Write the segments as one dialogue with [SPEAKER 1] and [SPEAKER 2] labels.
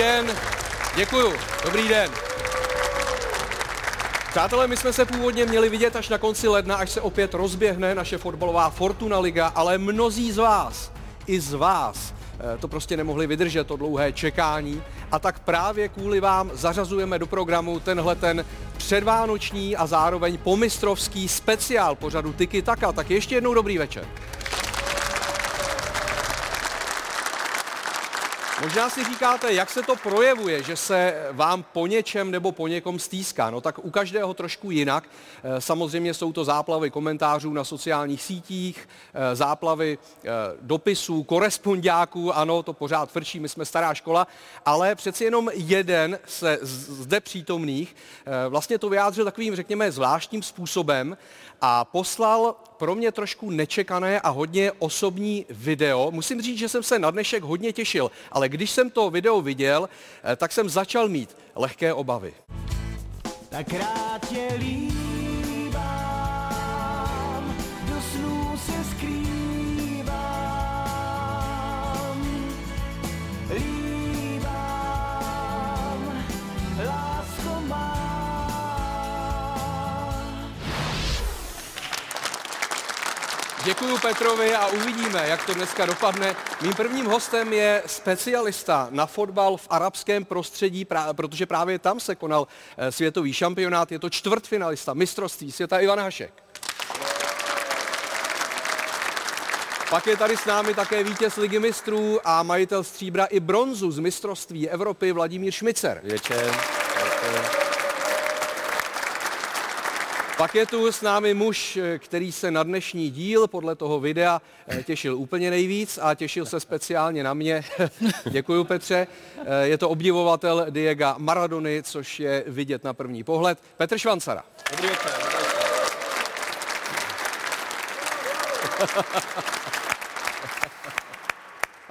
[SPEAKER 1] Den, děkuju, dobrý den. Přátelé, my jsme se původně měli vidět až na konci ledna, až se opět rozběhne naše fotbalová Fortuna Liga, ale mnozí z vás, i z vás, eh, to prostě nemohli vydržet, to dlouhé čekání. A tak právě kvůli vám zařazujeme do programu tenhle ten předvánoční a zároveň pomistrovský speciál pořadu Tiki Taka. Tak ještě jednou dobrý večer. Možná si říkáte, jak se to projevuje, že se vám po něčem nebo po někom stýská. No tak u každého trošku jinak. Eh, samozřejmě jsou to záplavy komentářů na sociálních sítích, eh, záplavy eh, dopisů, korespondáků, ano, to pořád frčí, my jsme stará škola, ale přeci jenom jeden se zde přítomných vlastně to vyjádřil takovým, řekněme, zvláštním způsobem a poslal pro mě trošku nečekané a hodně osobní video. Musím říct, že jsem se na dnešek hodně těšil, ale když jsem to video viděl, eh, tak jsem začal mít lehké obavy. Tak rád tě líbám, Děkuji Petrovi a uvidíme, jak to dneska dopadne. Mým prvním hostem je specialista na fotbal v arabském prostředí, protože právě tam se konal eh, světový šampionát. Je to čtvrtfinalista mistrovství světa Ivan Hašek. Pak je tady s námi také vítěz ligy mistrů a majitel stříbra i bronzu z mistrovství Evropy Vladimír Šmicer.
[SPEAKER 2] Večer. Večer.
[SPEAKER 1] Pak je tu s námi muž, který se na dnešní díl podle toho videa eh, těšil úplně nejvíc a těšil se speciálně na mě. Děkuji Petře. Eh, je to obdivovatel Diega Maradony, což je vidět na první pohled. Petr Švancara.
[SPEAKER 2] Dobrý večer.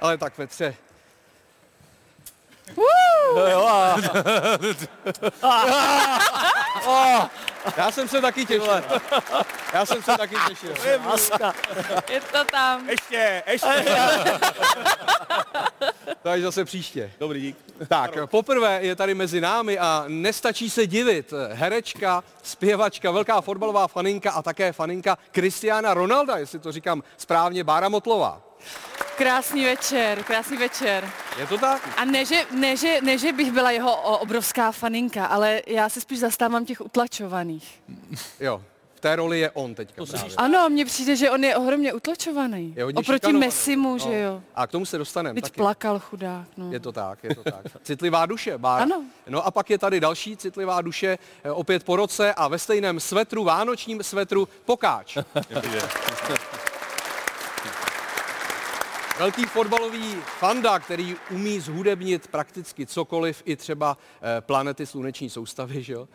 [SPEAKER 1] Ale tak Petře, Já jsem se taky těšil. Já jsem se taky těšil.
[SPEAKER 3] Je to tam.
[SPEAKER 2] Ještě, ještě.
[SPEAKER 1] To zase příště.
[SPEAKER 2] Dobrý dík.
[SPEAKER 1] Tak, poprvé je tady mezi námi a nestačí se divit. Herečka, zpěvačka, velká fotbalová faninka a také faninka Kristiána Ronalda, jestli to říkám správně, Bára Motlová.
[SPEAKER 3] Krásný večer, krásný večer.
[SPEAKER 1] Je to tak?
[SPEAKER 3] A ne že, ne, že, ne, že bych byla jeho obrovská faninka, ale já se spíš zastávám těch utlačovaných.
[SPEAKER 1] Jo, v té roli je on teďka právě.
[SPEAKER 3] Ano, mně přijde, že on je ohromně utlačovaný. Je Oproti šikanovaný. Messimu, no. že jo.
[SPEAKER 1] A k tomu se dostaneme.
[SPEAKER 3] Teď taky. plakal chudák. No.
[SPEAKER 1] Je to tak, je to tak. Citlivá duše, Bára.
[SPEAKER 3] Ano.
[SPEAKER 1] No a pak je tady další citlivá duše, eh, opět po roce a ve stejném svetru, vánočním svetru, Pokáč. Velký fotbalový fanda, který umí zhudebnit prakticky cokoliv, i třeba eh, planety sluneční soustavy, že jo?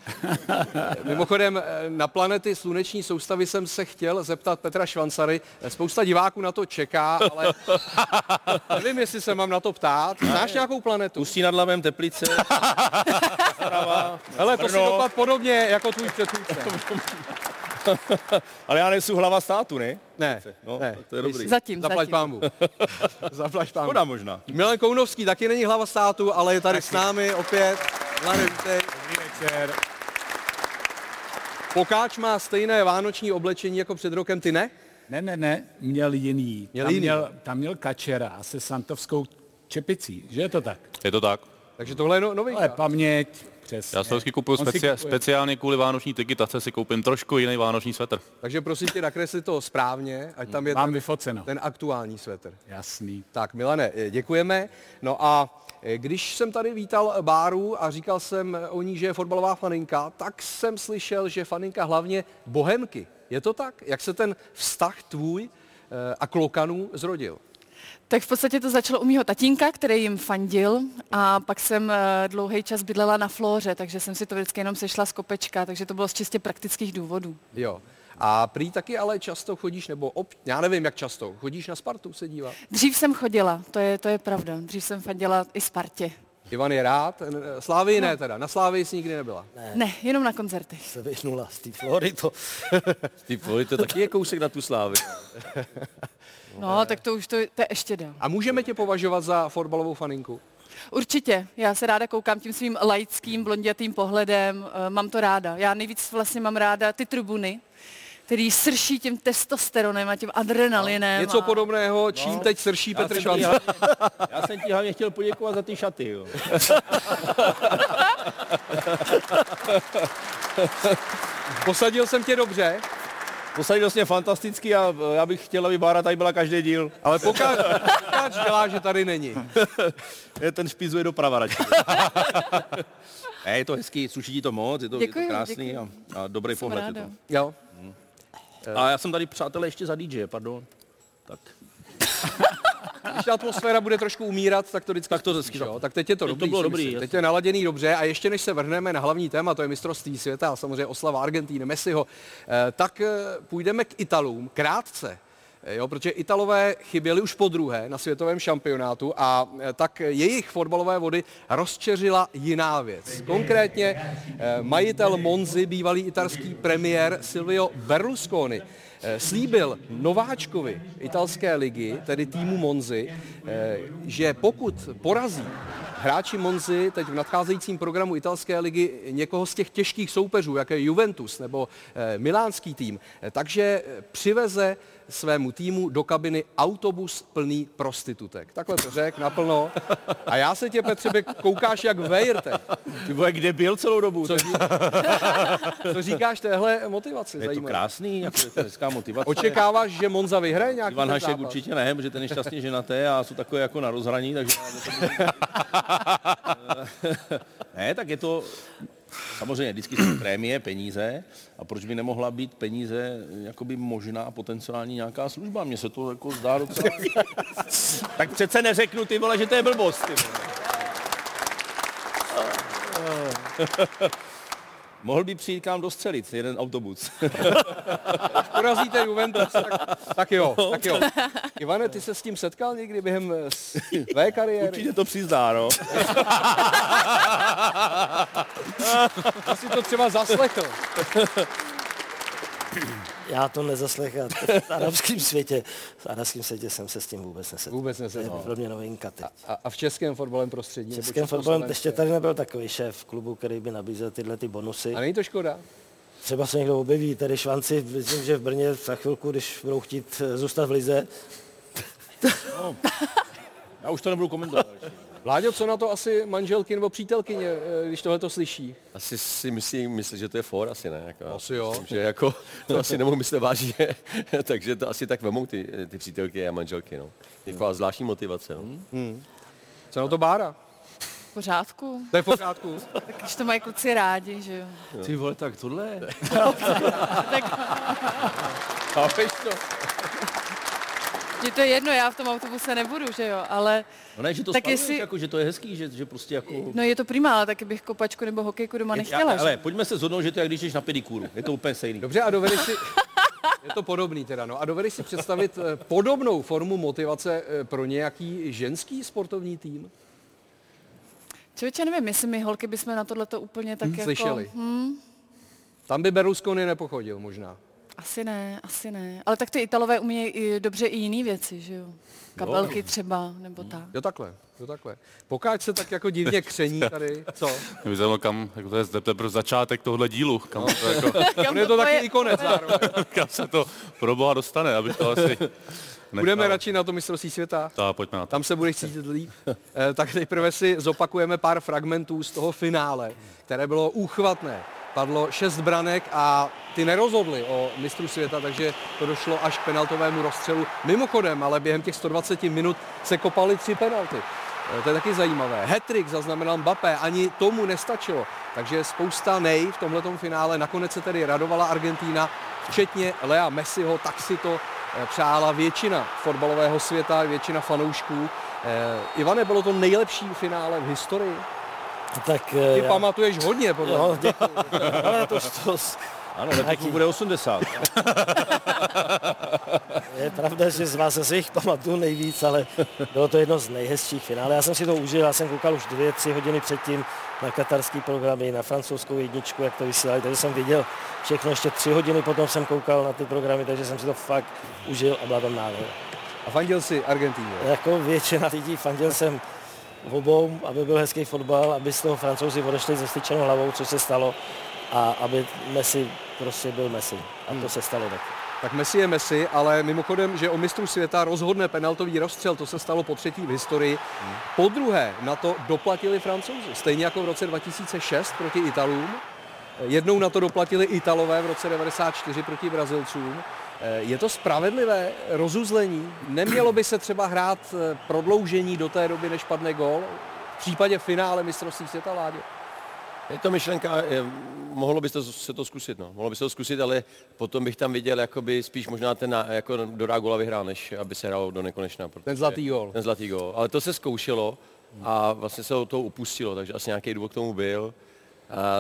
[SPEAKER 1] Mimochodem, eh, na planety sluneční soustavy jsem se chtěl zeptat Petra Švancary. Eh, spousta diváků na to čeká, ale nevím, jestli se mám na to ptát. Znáš nějakou planetu?
[SPEAKER 2] Ústí nad Labem, Teplice.
[SPEAKER 1] Hele, to si dopad podobně jako tvůj předchůdce.
[SPEAKER 2] Ale já nejsem hlava státu, ne?
[SPEAKER 1] Ne, no, ne.
[SPEAKER 2] to je dobrý.
[SPEAKER 3] Zatím,
[SPEAKER 1] Zaplať
[SPEAKER 3] zatím.
[SPEAKER 1] pámu. Zaplať pámu.
[SPEAKER 2] Škoda možná.
[SPEAKER 1] Milan Kounovský taky není hlava státu, ale je tady taky. s námi opět. Milane, vítej.
[SPEAKER 2] Dobrý večer.
[SPEAKER 1] Pokáč má stejné vánoční oblečení jako před rokem, ty ne?
[SPEAKER 4] Ne, ne, ne, měl jiný.
[SPEAKER 1] Měl
[SPEAKER 4] tam,
[SPEAKER 1] jiný.
[SPEAKER 4] Měl, tam měl kačera se santovskou čepicí, že je to tak?
[SPEAKER 2] Je to tak.
[SPEAKER 1] Takže tohle je no, novinka.
[SPEAKER 4] Ale paměť, Přesně.
[SPEAKER 2] Já se vždycky kupuju specia- speciálně kvůli vánoční tygitace si koupím trošku jiný vánoční svetr.
[SPEAKER 1] Takže prosím tě, nakresli to správně, ať tam je
[SPEAKER 4] Mám
[SPEAKER 1] ten,
[SPEAKER 4] vyfoceno.
[SPEAKER 1] ten aktuální svetr.
[SPEAKER 4] Jasný.
[SPEAKER 1] Tak, Milane, děkujeme. No a eh, když jsem tady vítal Báru a říkal jsem o ní, že je fotbalová faninka, tak jsem slyšel, že faninka hlavně bohemky. Je to tak? Jak se ten vztah tvůj eh, a klokanů zrodil?
[SPEAKER 3] Tak v podstatě to začalo u mýho tatínka, který jim fandil a pak jsem eh, dlouhý čas bydlela na Flóře, takže jsem si to vždycky jenom sešla z kopečka, takže to bylo z čistě praktických důvodů.
[SPEAKER 1] Jo. A prý taky ale často chodíš, nebo ob, já nevím, jak často, chodíš na Spartu se dívat?
[SPEAKER 3] Dřív jsem chodila, to je, to je pravda. Dřív jsem fandila i Spartě.
[SPEAKER 1] Ivan je rád, Slávy no. ne teda, na Slávy jsi nikdy nebyla.
[SPEAKER 3] Ne, ne jenom na koncertech.
[SPEAKER 5] Se vyhnula z té Flory to.
[SPEAKER 2] z té Flory to taky je kousek na tu Slávy.
[SPEAKER 3] No, tak to už to, to je ještě dál.
[SPEAKER 1] A můžeme tě považovat za fotbalovou faninku?
[SPEAKER 3] Určitě. Já se ráda koukám tím svým laickým, blondětým pohledem. eh, Mám to ráda. Já nejvíc vlastně mám ráda ty tribuny, který srší tím testosteronem a tím adrenalinem.
[SPEAKER 1] Něco
[SPEAKER 3] a...
[SPEAKER 1] podobného, čím teď srší
[SPEAKER 5] No. Já
[SPEAKER 1] Petr Švanc.
[SPEAKER 5] hlavně, já jsem ti hlavně chtěl poděkovat za ty šaty. Jo.
[SPEAKER 1] Posadil jsem tě dobře,
[SPEAKER 5] Posadil jsi mě fantasticky a já bych chtěl, aby Bára tady byla každý díl.
[SPEAKER 1] ale pokud, dělá, že tady není.
[SPEAKER 5] Je ten špizuje doprava radši. ne, je to hezký, sluší ti to moc, je to, je
[SPEAKER 3] Děkuju,
[SPEAKER 5] to krásný a, a dobrý
[SPEAKER 3] Jsem
[SPEAKER 5] pohled. Je to.
[SPEAKER 1] Jo.
[SPEAKER 5] A já jsem tady, přátelé, ještě za DJ, pardon. Tak.
[SPEAKER 1] Když ta atmosféra bude trošku umírat, tak to vždycky
[SPEAKER 5] Tak to vždycky
[SPEAKER 1] jo. Tak teď je to
[SPEAKER 5] Teď to
[SPEAKER 1] dobrý.
[SPEAKER 5] bylo
[SPEAKER 1] si
[SPEAKER 5] dobrý, jasně.
[SPEAKER 1] Teď je naladěný dobře a ještě než se vrhneme na hlavní téma, to je mistrovství světa a samozřejmě oslava Argentíny, Messiho, eh, tak eh, půjdeme k Italům krátce. eh, Jo, protože Italové chyběli už po druhé na světovém šampionátu a tak jejich fotbalové vody rozčeřila jiná věc. Konkrétně majitel Monzy, bývalý italský premiér Silvio Berlusconi, slíbil nováčkovi italské ligy, tedy týmu Monzy, eh, že pokud porazí hráči Monzy teď v nadcházejícím programu italské ligy někoho z těch těžkých soupeřů, jako je Juventus nebo eh, milánský tým, eh, takže eh, přiveze svému týmu do kabiny autobus plný prostitutek. Takhle to řekl naplno. A já se tě, Petře, koukáš jak vejr teď.
[SPEAKER 5] Ty kde byl celou dobu?
[SPEAKER 1] Co, co říkáš téhle motivaci?
[SPEAKER 5] je to
[SPEAKER 1] Zajímavé.
[SPEAKER 5] krásný, jako je to hezká motivace.
[SPEAKER 1] Očekáváš, že Monza vyhraje nějaký
[SPEAKER 5] Ivan Hašek
[SPEAKER 1] zápas?
[SPEAKER 5] určitě ne, protože ten je šťastně ženaté a jsou takové jako na rozhraní, takže... ne, tak je to... Samozřejmě vždycky jsou prémie, peníze a proč by nemohla být peníze jakoby možná potenciální nějaká služba? Mně se to jako zdá docela... tak přece neřeknu ty vole, že to je blbost. Ty vole. Mohl by přijít k nám do Střelic, jeden autobus.
[SPEAKER 1] Porazíte Juventus, tak, tak jo, tak jo. Ivane, ty se s tím setkal někdy během eh, své kariéry?
[SPEAKER 5] Určitě to přizná, no.
[SPEAKER 1] Asi to třeba zaslechl.
[SPEAKER 6] Já to nezaslech a v arabském světě, v arabském světě jsem se s tím vůbec nesetkal.
[SPEAKER 1] Vůbec
[SPEAKER 6] To je
[SPEAKER 1] nesetkal.
[SPEAKER 6] pro mě novinka teď.
[SPEAKER 1] A, a v českém fotbalovém prostředí?
[SPEAKER 6] V českém fotbalem ještě tady nebyl takový šéf klubu, který by nabízel tyhle ty bonusy.
[SPEAKER 1] A není to škoda?
[SPEAKER 6] Třeba se někdo objeví, tady švanci, myslím, že v Brně za chvilku, když budou chtít eh, zůstat v lize,
[SPEAKER 5] Já už to nebudu komentovat.
[SPEAKER 1] Vláďo, co na to asi manželky nebo přítelkyně, eh, když tohle to slyší?
[SPEAKER 7] Asi si myslí, myslí, že to je for, asi ne. Jako,
[SPEAKER 1] Asi jo.
[SPEAKER 7] Že jako, to asi nemohu myslet vážně, takže to asi tak vemou ty, ty přítelky a manželky. No. Taková zvláštní motivace. No.
[SPEAKER 1] Co na to Bára?
[SPEAKER 3] V pořádku.
[SPEAKER 1] To je v pořádku.
[SPEAKER 3] Tak když to mají kluci rádi, že jo.
[SPEAKER 5] Ty vole, tak tohle.
[SPEAKER 1] Chápeš to?
[SPEAKER 3] Mně to je jedno, já v tom autobuse nebudu, že jo, ale
[SPEAKER 5] No ne, že to
[SPEAKER 3] Tak jestli-
[SPEAKER 5] jako, že to je hezký, že, že prostě jako...
[SPEAKER 3] no je to prima, ale taky bych kopačku nebo hokejku doma nechtěla.
[SPEAKER 5] Já,
[SPEAKER 3] že?
[SPEAKER 5] ale pojďme se zhodnout, že to je, jak když jdeš na pedikůru. Je to úplně stejný.
[SPEAKER 1] Dobře, a dovedeš si... Je to podobný teda, no. A dovedeš si představit eh, podobnou formu motivace eh, pro nějaký ženský sportovní tým?
[SPEAKER 3] Člověče, nevím, jestli my holky bychom na tohleto úplně tak jako...
[SPEAKER 1] Slyšeli.
[SPEAKER 3] Hm,
[SPEAKER 1] Tam by Berlusconi nepochodil možná.
[SPEAKER 3] Asi ne, asi ne. Ale tak ty Italové umí i dobře i jiné věci, že jo. Kabelky třeba, nebo tak.
[SPEAKER 1] Jo takhle, jo takhle. Pokud se tak jako divně kření tady, co?
[SPEAKER 2] Mě by zajímalo, kam, jako to je teprve začátek tohohle dílu, kam, to jako,
[SPEAKER 1] On je to taky i konec zároveň.
[SPEAKER 2] kam se to pro boha dostane, abych to asi
[SPEAKER 1] Budeme
[SPEAKER 2] nechal.
[SPEAKER 1] radši na to mistrovství světa.
[SPEAKER 2] Ta, pojďme na to.
[SPEAKER 1] Tam se budeš cítit líp. Eh, Tak nejprve si zopakujeme pár fragmentů z toho finále, které bylo úchvatné. Padlo šest branek a ty nerozhodly o mistru světa, takže to došlo až k penaltovému rozstřelu. Mimochodem, ale během těch 120 minut se kopaly tři penalty. Eh, To je taky zajímavé. Hetrik zaznamenal Mbappé, ani tomu nestačilo. Takže spousta nej v tomhletom finále. Nakonec se tedy radovala Argentína, včetně Lea Messiho, tak si to přála většina fotbalového světa, většina fanoušků. Eh, Ivane, bylo to nejlepší finále v historii?
[SPEAKER 6] tak
[SPEAKER 1] Ty
[SPEAKER 6] eh, já,
[SPEAKER 1] pamatuješ hodně, podle
[SPEAKER 6] jo, děkuji. Ale to, to,
[SPEAKER 5] Ano, letos bude 80.
[SPEAKER 6] je pravda, že z vás se jich pamatuju nejvíc, ale bylo to jedno z nejhezčích finále. Já jsem si to užil, já jsem koukal už dvě, tři hodiny předtím na katarský programy, na francouzskou jedničku, jak to vysílali, takže jsem viděl všechno, ještě tři hodiny potom jsem koukal na ty programy, takže jsem si to fakt užil a byla tam nádhera.
[SPEAKER 1] A fandil si Argentíně.
[SPEAKER 6] Jako většina lidí fandil jsem v obou, aby byl hezký fotbal, aby z toho francouzi odešli se styčenou hlavou, což se stalo, a aby Messi prostě byl Messi. A to se stalo taky.
[SPEAKER 1] Tak Messi je Messi, ale mimochodem, že o mistru světa rozhodne penaltový rozstřel, to se stalo po třetí v historii. Po druhé na to doplatili francouzi, stejně jako v roce 2006 proti Italům. Jednou na to doplatili Italové v roce 94 proti Brazilcům. Eh, Je to spravedlivé rozuzlení? Nemělo by se třeba hrát eh, prodloužení do té doby, než padne gol? V případě finále mistrovství světa, Láďo?
[SPEAKER 7] Je to myšlenka, je, mohlo by to, se to zkusit, no. Mohlo by se to zkusit, ale potom bych tam viděl jakoby spíš možná ten, na- jako do Rágola vyhrál, než aby se hrál do nekonečna. protože-
[SPEAKER 1] Ten zlatý gól.
[SPEAKER 7] Ten zlatý gól. Ale to se zkoušelo a vlastně se od toho upustilo, takže asi nějaký důvod k tomu byl.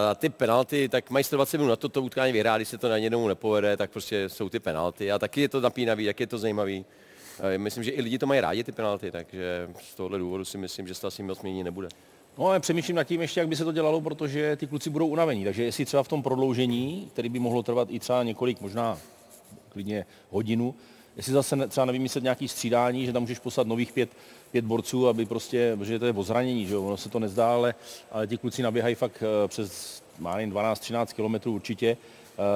[SPEAKER 7] A ty penalty, tak mají 120 minut na to, to utkání vyhrát, když se to na jednomu nepovede, tak prostě jsou ty penalty. A taky je to napínavý, jak je to zajímavý. Myslím, že i lidi to mají rádi, ty penalty, takže z tohohle důvodu si myslím, že se to asi moc mění nebude.
[SPEAKER 5] No ale přemýšlím nad tím ještě, jak by se to dělalo, protože ty kluci budou unavení. Takže jestli třeba v tom prodloužení, který by mohlo trvat i třeba několik, možná klidně hodinu, jestli zase třeba nevymyslet nějaký střídání, že tam můžeš poslat nových pět, pět borců, aby prostě, protože to je o zranění, že jo, ono se to nezdá, ale, ale ti kluci naběhají fakt eh, přes, má nevím, 12-13 kilometrů určitě,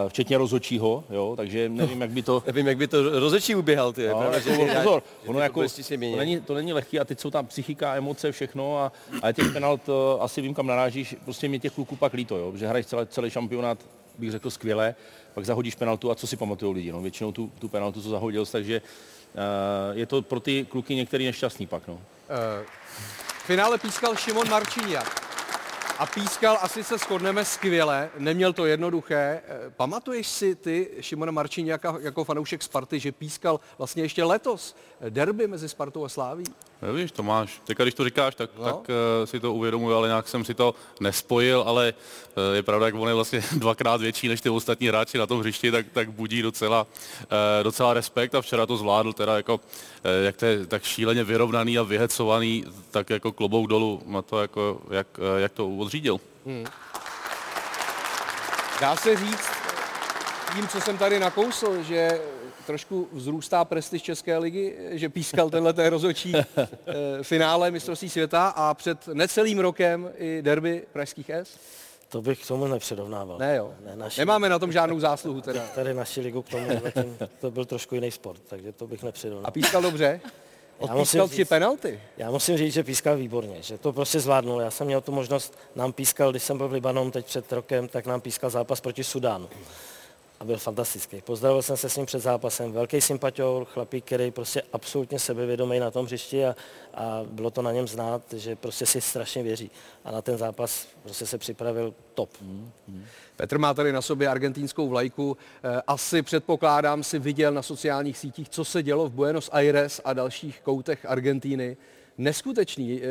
[SPEAKER 5] včetně rozhodčího, jo, takže nevím, jak by to,
[SPEAKER 7] Nevím, jak by to rozečí uběhal, ty.
[SPEAKER 5] No,
[SPEAKER 7] pravda,
[SPEAKER 5] jako, pozor,
[SPEAKER 7] že
[SPEAKER 5] ono jako, to, není, to není lehký a teď jsou tam psychika, emoce, všechno a, a těch penalt eh, asi vím, kam narážíš, prostě mě těch kluků pak líto, jo, že hraješ celý, celý šampionát, bych řekl skvěle, pak zahodíš penaltu a co si pamatují lidi, no, většinou tu, tu penaltu, co zahodil, takže uh, je to pro ty kluky některý nešťastný pak, no.
[SPEAKER 1] Eh, V finále pískal Šimon Marčíňák. A pískal, asi se shodneme, skvěle, neměl to jednoduché. Eh, Pamatuješ si ty, Šimona Marčíňáka, jako fanoušek Sparty, že pískal vlastně ještě letos derby mezi Spartou a Sláví?
[SPEAKER 2] Víš, Tomáš, teďka když to říkáš, tak,
[SPEAKER 1] No.
[SPEAKER 2] tak uh, si to uvědomuji, ale nějak jsem si to nespojil, ale uh, je pravda, jak on je vlastně dvakrát větší než ty ostatní hráči na tom hřišti, tak, tak budí docela, uh, docela respekt a včera to zvládl teda jako, uh, jak to je tak šíleně vyrovnaný a vyhecovaný, tak jako klobouk dolů na to, jako, jak, uh, jak to odřídil.
[SPEAKER 1] Dá se říct, tím, co jsem tady nakousl, že trošku vzrůstá prestiž České ligy, že pískal tenhle ten rozhodčí eh, finále mistrovství světa a před necelým rokem i derby pražských S?
[SPEAKER 6] To bych k tomu nepřirovnával.
[SPEAKER 1] Ne jo,
[SPEAKER 6] Ne, naši,
[SPEAKER 1] nemáme na tom žádnou zásluhu teda.
[SPEAKER 6] Tady naši ligu k tomu zatím, to byl trošku jiný sport, takže to bych nepřirovnal.
[SPEAKER 1] A pískal dobře? Odpískal tři penalty.
[SPEAKER 6] Já musím říct, že pískal výborně, že to prostě zvládnul. Já jsem měl tu možnost, nám pískal, když jsem byl v Libanonu teď před rokem, tak nám pískal zápas proti Sudánu. A byl fantastický. Pozdravil jsem se s ním před zápasem. Velký sympatior, chlapík, který prostě absolutně sebevědomý na tom hřišti a, a bylo to na něm znát, že prostě si strašně věří. A na ten zápas prostě se připravil top.
[SPEAKER 1] Petr má tady na sobě argentínskou vlajku. Eh, Asi předpokládám si viděl na sociálních sítích, co se dělo v Buenos Aires a dalších koutech Argentíny. Neskutečný.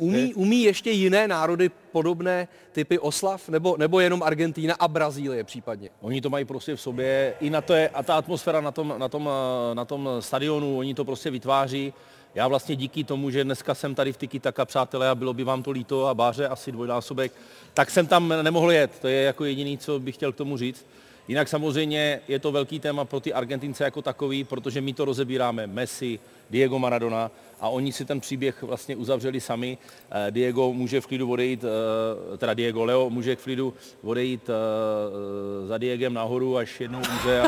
[SPEAKER 1] Eh, Umí, umí ještě jiné národy podobné typy oslav? Nebo, nebo jenom Argentína a Brazílie případně?
[SPEAKER 5] Oni to mají prostě v sobě, i na to je, a ta atmosféra na tom, na, tom, eh, na tom stadionu, oni to prostě vytváří. Já vlastně díky tomu, že dneska jsem tady v Tiki Taka, přátelé, a bylo by vám to líto a báře asi dvojnásobek, tak jsem tam nemohl jet. To je jako jediný, co bych chtěl k tomu říct. Jinak samozřejmě je to velký téma pro ty Argentince jako takový, protože my to rozebíráme. Messi, Diego Maradona a oni si ten příběh vlastně uzavřeli sami. Eh, Diego může v klidu odejít, eh, teda Diego Leo může v klidu odejít eh, za Diegem nahoru, až jednou umře.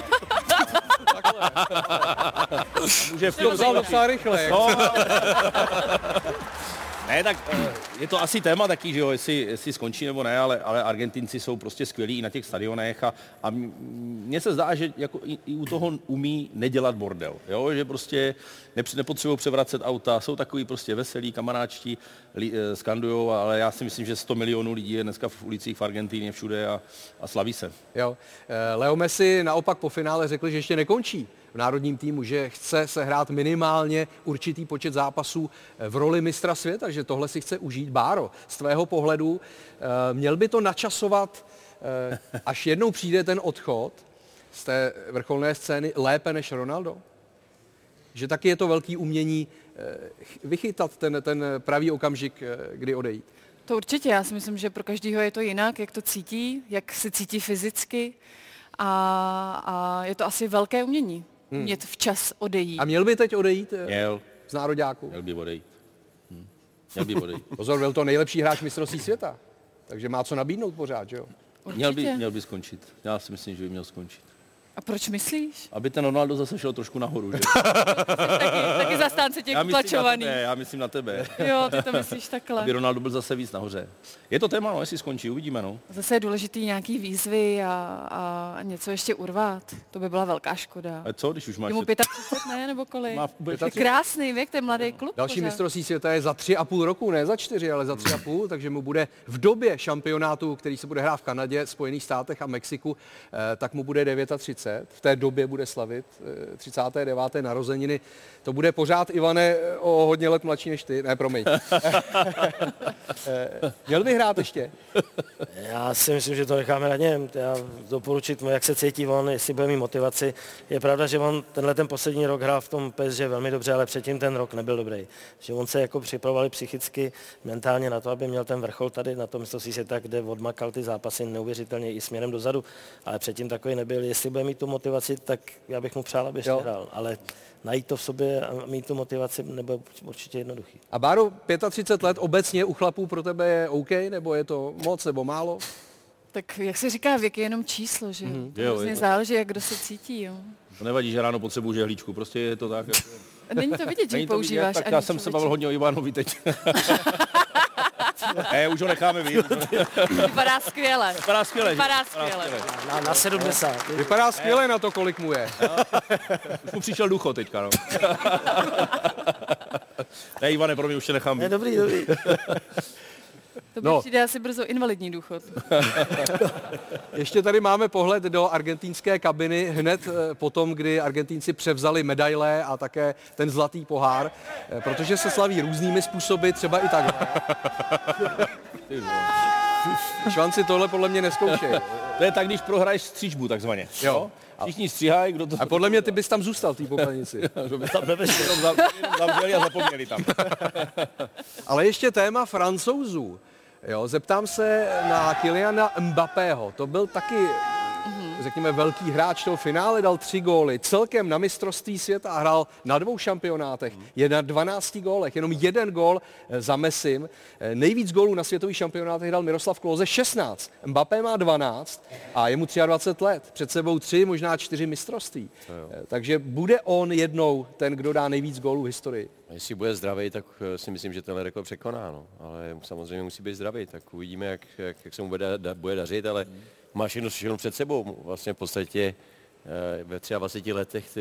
[SPEAKER 5] A... může v
[SPEAKER 1] To
[SPEAKER 5] klidu
[SPEAKER 1] docela rychle.
[SPEAKER 5] No. Ne, tak eh, je to asi téma taky, že jo, jestli, jestli skončí nebo ne, ale, ale Argentinci jsou prostě skvělí i na těch stadionech a, a mně se zdá, že jako i, i u toho umí nedělat bordel, jo, že prostě nepři- nepotřebují převracet auta, jsou takový prostě veselí, kamaráčtí, li, eh, skandujou, ale já si myslím, že 100 milionů lidí je dneska v ulicích v Argentíně všude a, a slaví se.
[SPEAKER 1] Jo. Eh, Leo Messi naopak po finále řekl, že ještě nekončí v národním týmu, že chce se hrát minimálně určitý počet zápasů eh, v roli mistra světa, že tohle si chce užít. Báro, z tvého pohledu eh, měl by to načasovat, eh, až jednou přijde ten odchod z té vrcholné scény lépe než Ronaldo? Že taky je to velký umění ch- vychytat ten, ten pravý okamžik, kdy odejít.
[SPEAKER 3] To určitě, já si myslím, že pro každého je to jinak, jak to cítí, jak se cítí fyzicky a, a je to asi velké umění, hmm. umět včas odejít.
[SPEAKER 1] A měl by teď odejít eh,
[SPEAKER 5] Měl,
[SPEAKER 1] z nároďáku?
[SPEAKER 5] měl by odejít. Měl by odejít.
[SPEAKER 1] Pozor, byl to nejlepší hráč mistrovství světa. Takže má co nabídnout pořád, že jo?
[SPEAKER 5] Měl by, měl by skončit. Já si myslím, že by měl skončit.
[SPEAKER 3] A proč myslíš?
[SPEAKER 5] Aby ten Ronaldo zase šel trošku nahoru. Že?
[SPEAKER 3] Taky, taky zastánce těch
[SPEAKER 5] Já myslím na
[SPEAKER 3] utlačovaných.
[SPEAKER 5] tebe, já myslím na tebe.
[SPEAKER 3] Jo, ty to myslíš takhle.
[SPEAKER 5] Aby Ronaldo byl zase víc nahoře. Je to téma, no, jestli skončí, uvidíme, no.
[SPEAKER 3] Zase je důležitý nějaký výzvy a, a něco ještě urvat. To by byla velká škoda.
[SPEAKER 5] Ale co, když už máš...
[SPEAKER 3] Je mu 35, ne? Nebo kolik?
[SPEAKER 5] Má
[SPEAKER 3] Je krásný věk, ten mladý kluk.
[SPEAKER 1] Další
[SPEAKER 3] pořád.
[SPEAKER 1] mistrovství světa je za tři a půl roku, ne za čtyři, ale za tři a půl, takže mu bude v době šampionátu, který se bude hrát v Kanadě, Spojených státech a Mexiku, eh, tak mu bude 39. V té době bude slavit eh, 39. narozeniny. To bude pořád, Ivane, eh, o hodně let mladší než ty. Ne, promiň. Eh, Měl by hrát ještě?
[SPEAKER 6] Já si myslím, že to necháme na něm. Já doporučit mu, jak se cítí on, jestli bude mít motivaci. Je pravda, že on tenhle ten poslední rok hrál v tom PSG velmi dobře, ale předtím ten rok nebyl dobrý. Že on se jako připravovali psychicky, mentálně na to, aby měl ten vrchol tady na tom mistrovství světa, kde odmakal ty zápasy neuvěřitelně i směrem dozadu. Ale předtím takový nebyl. Jestli bude mít tu motivaci, tak já bych mu přál, aby
[SPEAKER 1] Jo.
[SPEAKER 6] hrál. Ale najít to v sobě a mít tu motivaci nebude určitě jednoduchý.
[SPEAKER 1] A Báro, 35 let obecně u chlapů pro tebe je OK, nebo je to moc, nebo málo?
[SPEAKER 3] Tak jak se říká, věk je jenom číslo, že mm-hmm.
[SPEAKER 5] Jo,
[SPEAKER 3] Hrozně
[SPEAKER 5] je to-
[SPEAKER 3] záleží, jak kdo se cítí, jo.
[SPEAKER 5] To nevadí, že ráno potřebuji žehlíčku, prostě je to tak. Jako...
[SPEAKER 3] A Není to vidět, že ji
[SPEAKER 5] to vidět,
[SPEAKER 3] používáš.
[SPEAKER 5] tak já jsem se bavil hodně o Ivanovi teď. ne, už ho necháme být.
[SPEAKER 3] Vypadá skvěle.
[SPEAKER 5] Vypadá skvěle.
[SPEAKER 3] Vypadá skvěle.
[SPEAKER 6] Na, na 70.
[SPEAKER 1] Vypadá skvěle na to, kolik mu je.
[SPEAKER 5] Už mu přišel ducho teďka, no. ne, Ivane, pro mě už tě nechám
[SPEAKER 6] Je
[SPEAKER 5] být.
[SPEAKER 6] dobrý, dobrý.
[SPEAKER 3] To by
[SPEAKER 1] No.
[SPEAKER 3] přijde asi brzo invalidní důchod.
[SPEAKER 1] Ještě tady máme pohled do argentinské kabiny hned eh, potom, kdy Argentínci převzali medaile a také ten zlatý pohár, eh, protože se slaví různými způsoby, třeba i tak. Švanci tohle podle mě neskoušejí.
[SPEAKER 5] To je tak, když prohraješ střížbu, takzvaně.
[SPEAKER 1] Jo.
[SPEAKER 5] Všichni stříhají, kdo to...
[SPEAKER 1] A podle mě ty bys tam zůstal té popelnici.
[SPEAKER 5] tam jenom zav- jenom zavřeli a zapomněli tam.
[SPEAKER 1] Ale ještě téma francouzů. Jo, zeptám se na Kyliana Mbappého. To byl taky, řekněme, velký hráč toho finále, dal tři góly. Celkem na mistrovství světa a hrál na dvou šampionátech. Je na 12 gólech, jenom jeden gól eh, za Messim. Eh, Nejvíc gólů na světových šampionátech dal Miroslav Klose 16. Mbappé má 12 a je mu 23 let. Před sebou tři, možná čtyři mistrovství. Eh, Takže bude on jednou ten, kdo dá nejvíc gólů v historii.
[SPEAKER 7] A Jestli bude zdravý, tak si myslím, že tenhle rekord překoná. No. Ale samozřejmě musí být zdravý, tak uvidíme, jak, jak, jak se mu bude, da, bude dařit, ale má všechno, všechno před sebou. Vlastně v podstatě eh, ve 23 letech,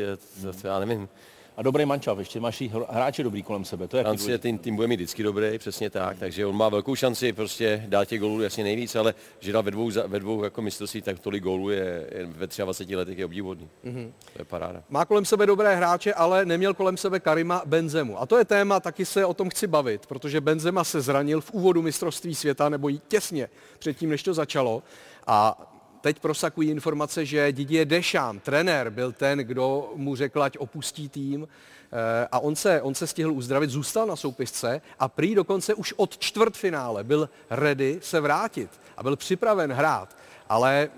[SPEAKER 7] já nevím,
[SPEAKER 5] A dobrý mančav, ještě máš hráče dobrý kolem sebe, to je
[SPEAKER 7] Francie tým, tým bude mít vždycky dobrý, přesně tak, takže on má velkou šanci prostě dát těch gólů jasně nejvíc, ale že dal ve dvou, ve dvou jako mistrovství, tak tolik gólů je, je ve 23 letech je obdivuhodný. Mm-hmm. To je paráda.
[SPEAKER 1] Má kolem sebe dobré hráče, ale neměl kolem sebe Karima Benzemu. A to je téma, taky se o tom chci bavit, protože Benzema se zranil v úvodu mistrovství světa, nebo jí těsně předtím, než to začalo. A teď prosakují informace, že Didier Deschamps, trenér, byl ten, kdo mu řekl, ať opustí tým. Eh, A on se, on se stihl uzdravit, zůstal na soupisce a prý dokonce už od čtvrtfinále byl ready se vrátit a byl připraven hrát ale e,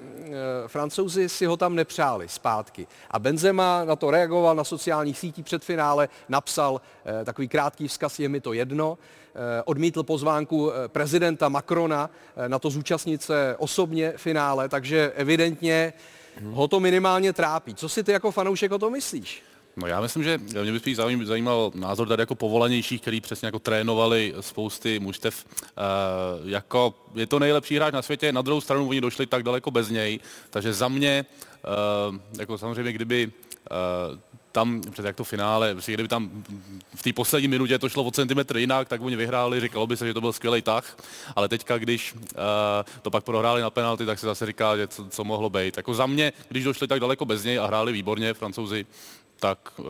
[SPEAKER 1] francouzi si ho tam nepřáli zpátky. A Benzema na to reagoval na sociálních sítích před finále, napsal e, takový krátký vzkaz, je mi to jedno, odmítl pozvánku e, prezidenta Macrona e, na to zúčastnit se osobně finále, takže evidentně ho to minimálně trápí. Co si ty jako fanoušek o tom myslíš?
[SPEAKER 2] No já myslím, že mě by spíš zajímal názor tady jako povolanějších, který přesně jako trénovali spousty mužstev. E, jako je to nejlepší hráč na světě, na druhou stranu oni došli tak daleko bez něj, takže za mě, e, jako samozřejmě kdyby e, tam před jak to finále, prostě kdyby tam v té poslední minutě to šlo o centimetr jinak, tak oni vyhráli, říkalo by se, že to byl skvělý tah, ale teďka, když uh, to pak prohráli na penalty, tak se zase říká, že co, co mohlo být. Jako za mě, když došli tak daleko bez něj a hráli výborně francouzi, tak uh,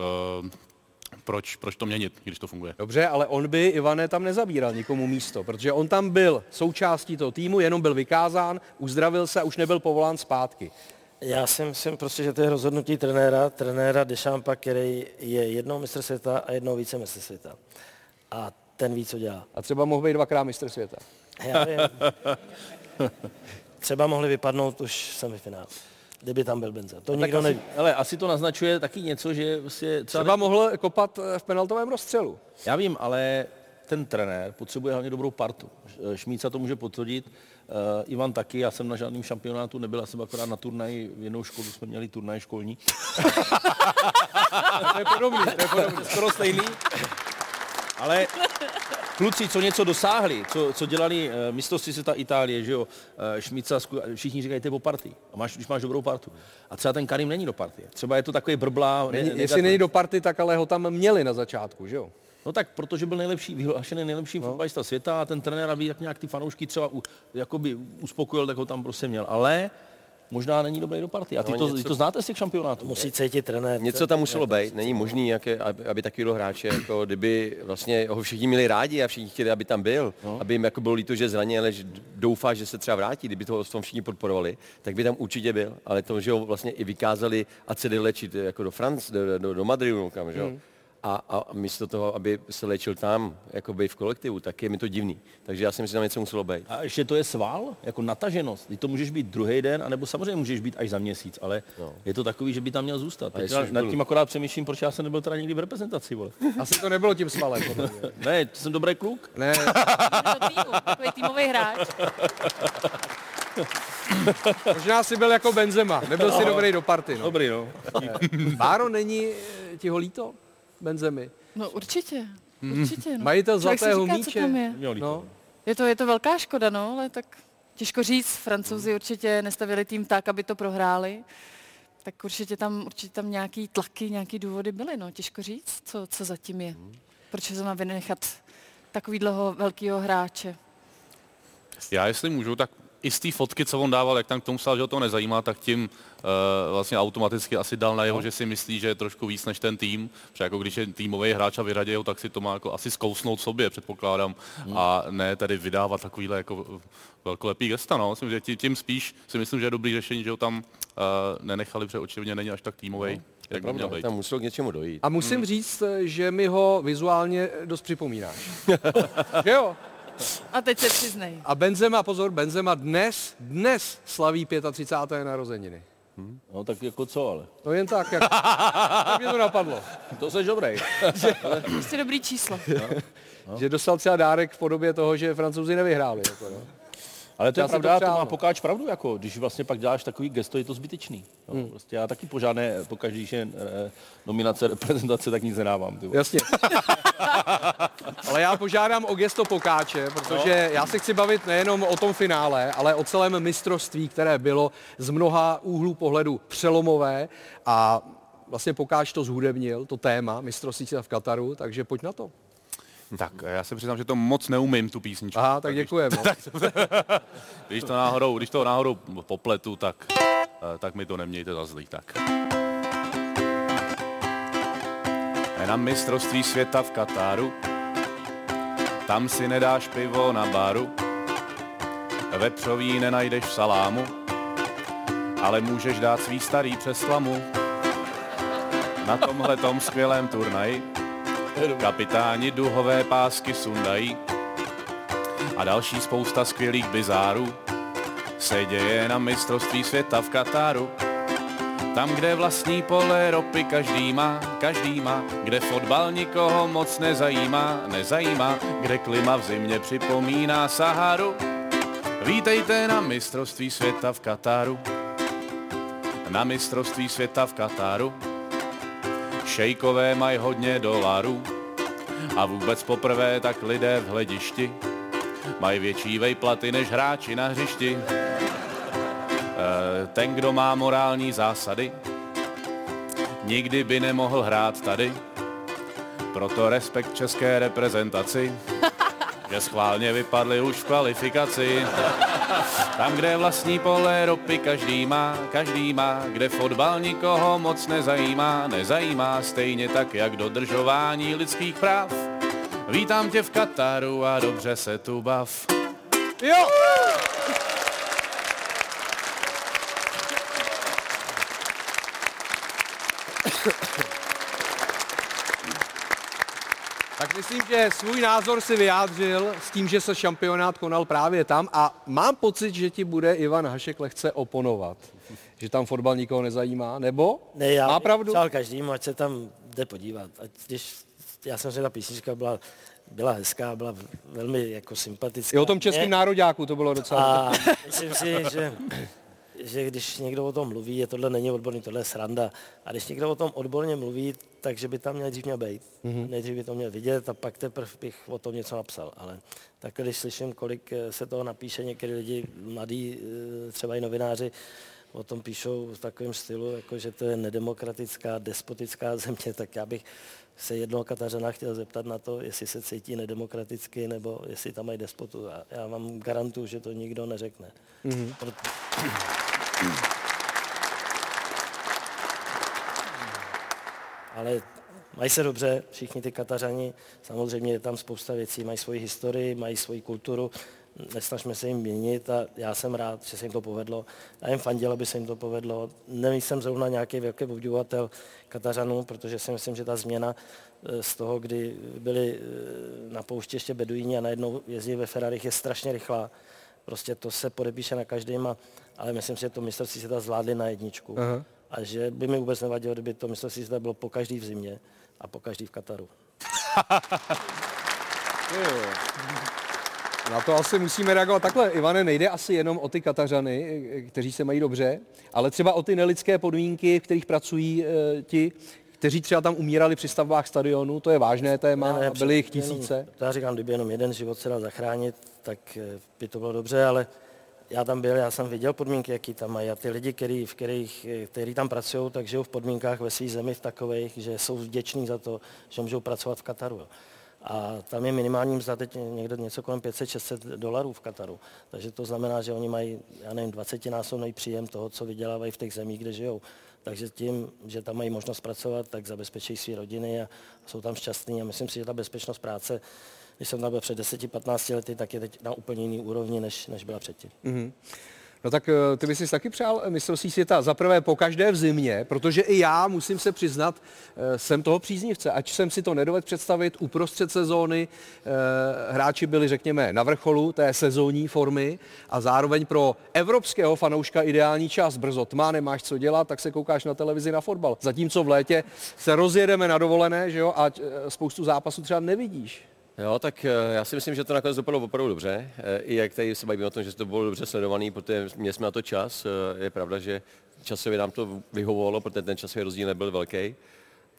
[SPEAKER 2] proč, proč to měnit, když to funguje?
[SPEAKER 1] Dobře, ale on by Ivane tam nezabíral nikomu místo, protože on tam byl součástí toho týmu, jenom byl vykázán, uzdravil se a už nebyl povolán zpátky.
[SPEAKER 6] Já si myslím prostě, že to je rozhodnutí trenéra, trenéra Deschampa, který je jednou mistr světa a jednou více mistr světa. A ten ví, co dělá.
[SPEAKER 1] A třeba mohl být dvakrát mistr světa.
[SPEAKER 6] Já vím. Třeba mohli vypadnout už v semifinále, kdyby tam byl Benza. To nikdo
[SPEAKER 5] asi,
[SPEAKER 6] neví.
[SPEAKER 5] ale asi to naznačuje taky něco, že vlastně třeba
[SPEAKER 1] Třeba mohl kopat eh, v penaltovém rozstřelu.
[SPEAKER 5] Já vím, ale ten trenér potřebuje hlavně dobrou partu. Šmíca to může potvrdit, Ivan taky, já jsem na žádném šampionátu nebyl, já jsem akorát na turnaji, v jednou školu jsme měli turnaj školní.
[SPEAKER 1] To je podobný, to je podobný.
[SPEAKER 5] skoro stejný. Ale kluci, co něco dosáhli, co, co dělali uh, mistrovství světa Itálie, že jo, uh, Šmica, sku- všichni říkají, to je po party. A máš, když máš dobrou partu. A třeba ten Karim není do party. Třeba je to takový brblá.
[SPEAKER 1] Není,
[SPEAKER 5] ne-
[SPEAKER 1] jestli není do party, tak ale ho tam měli na začátku, že jo?
[SPEAKER 5] No tak, protože byl nejlepší, vyhlášený nejlepší no. fotbalista světa a ten trenér, aby tak nějak ty fanoušky třeba u, jakoby uspokojil, tak ho tam prostě měl. Ale možná není dobrý do party. A ty,
[SPEAKER 7] No,
[SPEAKER 5] to,
[SPEAKER 7] něco-
[SPEAKER 5] ty to znáte z těch šampionátů?
[SPEAKER 6] Musí cítit trenér.
[SPEAKER 7] Něco tam muselo být, není možný, jaké, aby, aby takovýhle hráče, jako kdyby vlastně ho všichni měli rádi a všichni chtěli, aby tam byl, no. aby jim jako bylo líto, že zraně, ale že doufá, že se třeba vrátí, kdyby toho v tom všichni podporovali, tak by tam určitě byl. Ale to, že ho vlastně i vykázali a se jde léčit jako do Franc, do, do, do Madridu, kam, že jo.
[SPEAKER 1] Hmm.
[SPEAKER 7] A, a místo toho, aby se léčil tam, jako v kolektivu, tak je mi to divný. Takže já si myslím, že tam něco muselo být.
[SPEAKER 5] A ještě to je sval, jako nataženost. Ty to můžeš být druhý den, anebo samozřejmě můžeš být až za měsíc, ale no. je to takový, že by tam měl zůstat. Teď
[SPEAKER 7] už
[SPEAKER 5] nad tím akorát přemýšlím, proč já jsem nebyl teda nikdy v reprezentaci, vole.
[SPEAKER 1] Asi to nebylo tím svalem.
[SPEAKER 5] Ne, jsem dobrý kluk.
[SPEAKER 1] Ne,
[SPEAKER 3] týmu, takový týmový hráč.
[SPEAKER 1] možná si byl jako Benzema, nebyl si dobrý do party. No.
[SPEAKER 5] Dobrý, no.
[SPEAKER 1] Báro, není ti ho líto, Benzemy?
[SPEAKER 3] No určitě, určitě. No.
[SPEAKER 1] Majitel
[SPEAKER 3] Člověk
[SPEAKER 1] zlatého
[SPEAKER 3] říká,
[SPEAKER 1] míče.
[SPEAKER 3] je.
[SPEAKER 1] No,
[SPEAKER 3] Je to, je to velká škoda, no, ale tak těžko říct. Francouzi určitě nestavili tým tak, aby to prohráli. Tak určitě tam, určitě tam nějaký tlaky, nějaký důvody byly, no. Těžko říct, co, co zatím je. Proč se má vynechat takový dlouho velkého hráče.
[SPEAKER 2] Já jestli můžu, tak i z té fotky, co on dával, jak tam k tomu psal, že ho to nezajímá, tak tím uh, vlastně automaticky asi dal najevo, no. že si myslí, že je trošku víc než ten tým. Že jako když je týmový hráč a vyradí ho, tak si to má jako asi zkousnout sobě, předpokládám. Hmm. A ne tady vydávat takovýhle jako velkolepý gesta. No. Myslím, že tí- tím spíš si myslím, že je dobrý řešení, že ho tam uh, nenechali, protože očividně není až tak týmový, no, jak by měl být.
[SPEAKER 7] Tam muselo k něčemu dojít.
[SPEAKER 1] A musím říct, eh, že mi ho vizuálně dost připomínáš. jo?
[SPEAKER 3] A teď se přiznej.
[SPEAKER 1] A Benzema, pozor, Benzema dnes, dnes slaví 35. narozeniny.
[SPEAKER 5] no. tak jako co, ale.
[SPEAKER 1] To jen tak, jak tak mě to napadlo.
[SPEAKER 5] To jsi dobrý.
[SPEAKER 3] Prostě dobrý číslo.
[SPEAKER 1] Že dostal třeba dárek v podobě toho, že francouzi nevyhráli. Jako, no.
[SPEAKER 5] Ale to
[SPEAKER 1] Já
[SPEAKER 5] je
[SPEAKER 1] to
[SPEAKER 5] pravda, to,
[SPEAKER 1] přál,
[SPEAKER 5] má
[SPEAKER 1] no.
[SPEAKER 5] pokáč pravdu, jako, když vlastně pak děláš takový gesto, je to zbytečný. No, hmm. prostě já taky požádné, pokaždé, když je eh, nominace reprezentace, tak nic nedávám. Ty.
[SPEAKER 1] Jasně. ale já požádám o gesto pokáče, protože já se chci bavit nejenom o tom finále, ale o celém mistrovství, které bylo z mnoha úhlů pohledu přelomové a vlastně pokáč to zhudebnil, to téma mistrovství v Kataru, takže pojď na to.
[SPEAKER 2] Tak já se přiznám, že to moc neumím, tu písničku.
[SPEAKER 1] Aha, tak děkujeme. No.
[SPEAKER 2] Když to náhodou, když to náhodou popletu, tak, eh, tak mi to nemějte za zlý. Tak. Na mistrovství světa v Kataru, tam si nedáš pivo na baru, vepřový nenajdeš v salámu, ale můžeš dát svý starý přes slamu. Na tomhle tom skvělém turnaji kapitáni duhové pásky sundají a další spousta skvělých bizárů se děje na mistrovství světa v Kataru. Tam, kde vlastní pole ropy každý má, každý má, kde fotbal nikoho moc nezajímá, nezajímá, kde klima v zimě připomíná Saharu. Vítejte na mistrovství světa v Kataru. Na mistrovství světa v Kataru. Šejkové mají hodně dolarů a vůbec poprvé tak lidé v hledišti mají větší vejplaty než hráči na hřišti. Eh, Ten, kdo má morální zásady, nikdy by nemohl hrát tady. Proto respekt české reprezentaci, že schválně vypadli už v kvalifikaci. Tam, kde vlastní pole ropy každý má, každý má, kde fotbal nikoho moc nezajímá, nezajímá stejně tak, jak dodržování lidských práv. Vítám tě v Kataru a dobře se tu bav.
[SPEAKER 1] Jo! Tak myslím, že svůj názor si vyjádřil s tím, že se šampionát konal právě tam a mám pocit, že ti bude Ivan Hašek lehce oponovat. Že tam fotbal nikoho nezajímá, nebo?
[SPEAKER 6] Ne, já
[SPEAKER 1] Má pravdu?
[SPEAKER 6] přál každému, ať se tam jde podívat. Ať když já jsem si ta písnička byla, byla hezká, byla velmi jako sympatická.
[SPEAKER 1] I o tom českém nároďáku to bylo docela.
[SPEAKER 6] A myslím si, že, že když někdo o tom mluví, je tohle není odborný, tohle je sranda. A když někdo o tom odborně mluví, takže by tam nejdřív měl být. Mm-hmm. Nejdřív by to měl vidět a pak teprve bych o tom něco napsal. Ale tak když slyším, kolik eh, se toho napíše některý lidi, mladí, eh, třeba i novináři, o tom píšou v takovém stylu, jako že to je nedemokratická, despotická země, tak já bych se jednoho Katařana chtěl zeptat na to, jestli se cítí nedemokraticky, nebo jestli tam mají despotu. A já vám garantuju, že to nikdo neřekne. Mm-hmm. Proto... Ale mají se dobře, všichni ty Katařani, samozřejmě je tam spousta věcí, mají svoji historii, mají svoji kulturu, nesnažme se jim měnit a já jsem rád, že se jim to povedlo. Já jim fandil, aby se jim to povedlo. Nejsem zrovna nějaký velký obdivovatel Katařanů, protože si myslím, že ta změna eh, z toho, kdy byli eh, na pouště ještě beduíni a najednou jezdí ve Ferrarich, je strašně rychlá. Prostě to se podepíše na každém, ale myslím si, že to mistrovství se zvládli na jedničku. Aha. A že by mi vůbec nevadilo, kdyby to mistrovství světa bylo po každý v zimě a po každý v Kataru.
[SPEAKER 1] Na to asi musíme reagovat takhle. Ivane, nejde asi jenom o ty Katařany, kteří se mají dobře, ale třeba o ty nelidské podmínky, v kterých pracují e, ti, kteří třeba tam umírali při stavbách stadionu, to je vážné téma, ne, ne, byly jich tisíce.
[SPEAKER 6] Jenom, já říkám, kdyby jenom jeden život se dal zachránit, tak eh, by to bylo dobře, ale já tam byl, já jsem viděl podmínky, jaký tam mají a ty lidi, který, v kterých, který tam pracují, tak žijou v podmínkách ve své zemi v takových, že jsou vděční za to, že můžou pracovat v Kataru. A tam je minimální mzda teď někde něco kolem 500-600 dolarů v Kataru. Takže to znamená, že oni mají, já nevím, 20 násobný příjem toho, co vydělávají v těch zemích, kde žijou. Takže tím, že tam mají možnost pracovat, tak zabezpečí své rodiny a jsou tam šťastní. A myslím si, že ta bezpečnost práce, když jsem tam byl před 10-15 lety, tak je teď na úplně jiný úrovni, než, než byla předtím. Mm-hmm.
[SPEAKER 1] No tak eh, ty bys si taky přál mistrovství světa za prvé po každé v zimě, protože i já musím se přiznat, eh, jsem toho příznivce. Ať jsem si to nedovedl představit uprostřed sezóny, eh, hráči byli, řekněme, na vrcholu té sezónní formy a zároveň pro evropského fanouška ideální čas. Brzo tma, nemáš co dělat, tak se koukáš na televizi na fotbal. Zatímco v létě se rozjedeme na dovolené, že jo, a spoustu zápasů třeba nevidíš.
[SPEAKER 7] Jo, tak eh, já si myslím, že to nakonec dopadlo opravdu dobře. Eh, I jak tady se bavíme o tom, že to bylo dobře sledovaný, protože měli jsme na to čas. Eh, je pravda, že časově nám to vyhovovalo, protože ten časový rozdíl nebyl velký.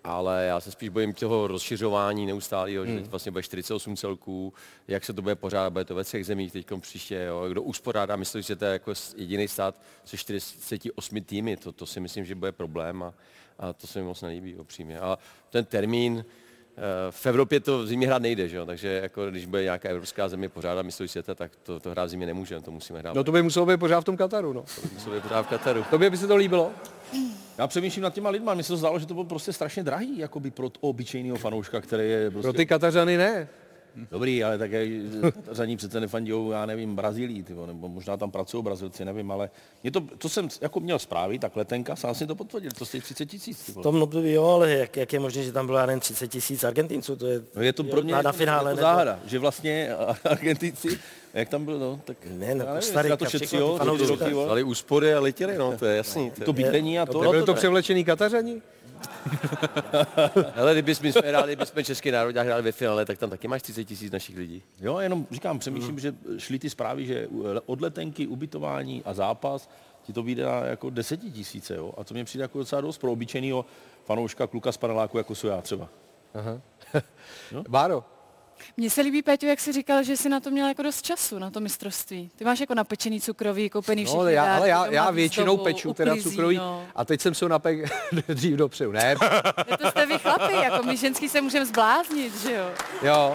[SPEAKER 7] Ale já se spíš bojím toho rozšiřování neustálého, hmm. že teď vlastně bude 48 celků, jak se to bude pořádat, bude to ve třech zemích teď příště, jo. kdo uspořádá, myslím, že to je jako jediný stát se 48 týmy, to, to si myslím, že bude problém a, a to se mi moc nelíbí upřímně. A ten termín, v Evropě to v zimě hrát nejde, že jo? takže jako, když bude nějaká evropská země pořádat mistrovství světa, tak to, to hrát v zimě nemůžeme, to musíme hrát.
[SPEAKER 1] No to by muselo být pořád v tom Kataru, no.
[SPEAKER 7] To by muselo být pořád v Kataru.
[SPEAKER 1] Tobě by se to líbilo?
[SPEAKER 5] Já přemýšlím nad těma lidma, mně se to zdálo, že to bylo prostě strašně drahý, jakoby pro obyčejného fanouška, který je prostě...
[SPEAKER 1] Pro ty Katařany ne.
[SPEAKER 5] Dobrý, ale také řadní přece nefandí, já nevím, Brazílii, tyvo, nebo možná tam pracují Brazilci, nevím, ale mě to, to jsem jako měl zprávy, tak letenka, sám si to potvrdil, to stojí 30 tisíc.
[SPEAKER 6] V tom období jo, ale jak, jak, je možné, že tam bylo jen 30 tisíc Argentinců, to je,
[SPEAKER 5] no je to pro mě
[SPEAKER 6] na, na finále,
[SPEAKER 5] jako záhada, že vlastně Argentinci jak tam bylo, no, tak
[SPEAKER 6] ne, no, nevím, Starý,
[SPEAKER 5] to šetří, jo,
[SPEAKER 7] Ale úspory a letěli, no, to je jasný.
[SPEAKER 5] To, to bydlení a to.
[SPEAKER 1] Byli to převlečený Katařani?
[SPEAKER 7] Ale kdybychom jsme hráli, kdybychom Český národ a hráli ve finále, tak tam taky máš 30 tisíc našich lidí.
[SPEAKER 5] Jo, jenom říkám, přemýšlím, mm. že šly ty zprávy, že od letenky, ubytování a zápas ti to vyjde na jako desetitisíce, jo. A to mě přijde jako docela dost pro obyčejného fanouška kluka z paneláku, jako jsou já třeba. Aha.
[SPEAKER 1] no? Báro,
[SPEAKER 3] mně se líbí, Péťo, jak jsi říkal, že jsi na to měl jako dost času, na to mistrovství. Ty máš jako napečený cukroví, koupený všechny
[SPEAKER 1] no, já, ale já, já většinou peču teda cukroví no. a teď jsem se ho napek dřív dopředu, ne?
[SPEAKER 3] to jste vy chlapi, jako my ženský se můžeme zbláznit, že jo?
[SPEAKER 1] Jo.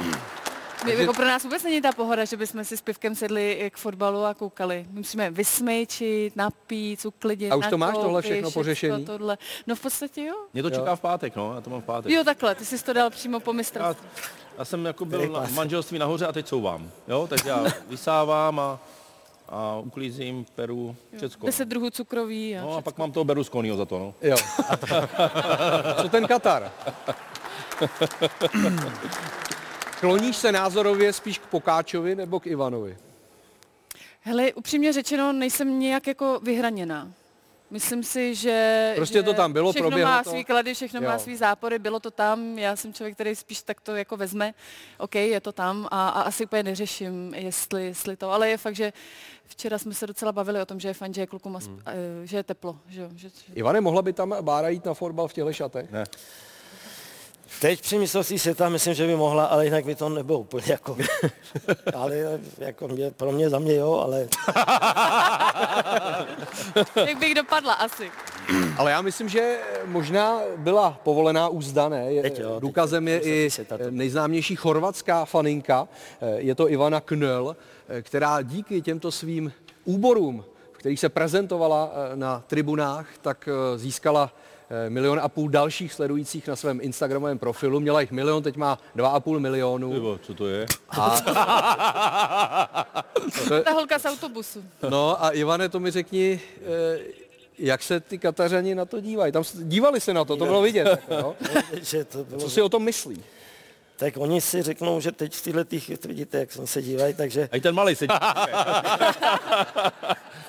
[SPEAKER 3] My, jako pro nás vůbec není ta pohoda, že bychom si s pivkem sedli k fotbalu a koukali. My musíme vysmejčit, napít, uklidit,
[SPEAKER 1] A už to máš tohle všechno pořešení?
[SPEAKER 3] Tohle. No v podstatě jo.
[SPEAKER 5] Mě to čeká jo. v pátek, no, já to mám v pátek.
[SPEAKER 3] Jo, takhle, ty jsi to dal přímo po mistrovství.
[SPEAKER 5] Já jsem jako byl na manželství nahoře a teď souvám. Jo? Takže já vysávám a, a uklízím, peru, všecko.
[SPEAKER 3] Deset druhů cukroví.
[SPEAKER 5] A no a pak mám toho Berlusconiho za to, no.
[SPEAKER 1] Jo. Co ten Katar? Kloníš se názorově spíš k Pokáčovi nebo k Ivanovi?
[SPEAKER 3] Hele, upřímně řečeno, nejsem nějak jako vyhraněná. Myslím si, že
[SPEAKER 1] Prostě
[SPEAKER 3] že
[SPEAKER 1] to tam bylo,
[SPEAKER 3] všechno
[SPEAKER 1] proběhlo
[SPEAKER 3] má
[SPEAKER 1] to.
[SPEAKER 3] svý klady, všechno má
[SPEAKER 1] Jo.
[SPEAKER 3] svý zápory, bylo to tam, já jsem člověk, který spíš tak to jako vezme, OK, je to tam a, a asi úplně neřeším, jestli, jestli to, ale je fakt, že včera jsme se docela bavili o tom, že je fajn, že je klukům,
[SPEAKER 1] Hmm.
[SPEAKER 3] eh, že je teplo, že, že, že
[SPEAKER 1] Ivane, mohla by tam Bára jít na fotbal v těchto šatech?
[SPEAKER 5] Ne.
[SPEAKER 6] Teď při mistrovství světa myslím, že by mohla, ale jinak by to nebylo úplně jako... ale jako mě, pro mě, za mě jo, ale
[SPEAKER 3] jak bych dopadla asi.
[SPEAKER 1] Ale já myslím, že možná byla povolená úzda, ne? Je-
[SPEAKER 6] Teď jo, teď
[SPEAKER 1] Důkazem je i nejznámější chorvatská faninka, eh, je to Ivana Knöl, eh, která díky těmto svým úborům, v kterých se prezentovala eh, na tribunách, tak získala milion a půl dalších sledujících na svém Instagramovém profilu. Měla jich milion, teď má dva a půl milionu.
[SPEAKER 5] Tyvo, co to je?
[SPEAKER 1] To je-
[SPEAKER 3] Ta holka z autobusu.
[SPEAKER 1] No a Ivane, to mi řekni, eh, jak se ty Katařani na to dívají. Tam dívali se na to, to bylo vidět. Jako, no.
[SPEAKER 6] že to bylo...
[SPEAKER 1] Co si o tom myslí?
[SPEAKER 6] Tak oni si řeknou, že teď v těchto těch, vidíte, jak oni se dívají, takže
[SPEAKER 5] A i ten malý sedí.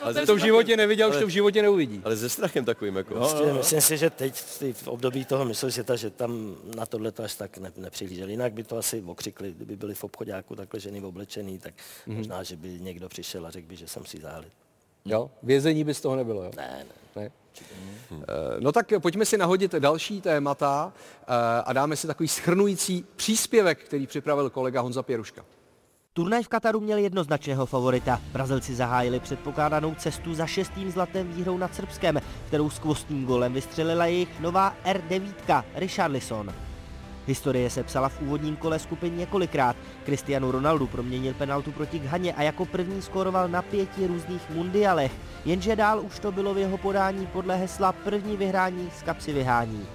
[SPEAKER 1] Ale to v životě neviděl, už to v životě neuvidí.
[SPEAKER 7] Ale se strachem takovým jako.
[SPEAKER 6] prostě myslím si, že teď v období toho mistrovství světa, že tam na tohle to až tak ne, nepřihlíželi. Jinak by to asi okřikli, kdyby byli v obchodáku takhle ženy oblečený, tak
[SPEAKER 1] Mhm.
[SPEAKER 6] možná, že by někdo přišel a řekl by, že jsem si zálit.
[SPEAKER 1] Jo? Vězení by z toho nebylo, jo?
[SPEAKER 6] Ne, ne.
[SPEAKER 1] Ne? Eh, No tak pojďme si nahodit další témata eh, a dáme si takový schrnující příspěvek, který připravil kolega Honza Pěruška.
[SPEAKER 8] Turnaj v Kataru měl jednoznačného favorita. Brazilci zahájili předpokládanou cestu za šestým zlatým výhrou nad Srbskem, kterou skvostným golem vystřelila jejich nová R9 Richarlison. Historie se psala v úvodním kole skupin několikrát. Cristiano Ronaldo proměnil penaltu proti Ghaně a jako první skóroval na pěti různých mundialech. Jenže dál už to bylo v jeho podání podle hesla první vyhrání z kapsy vyhání.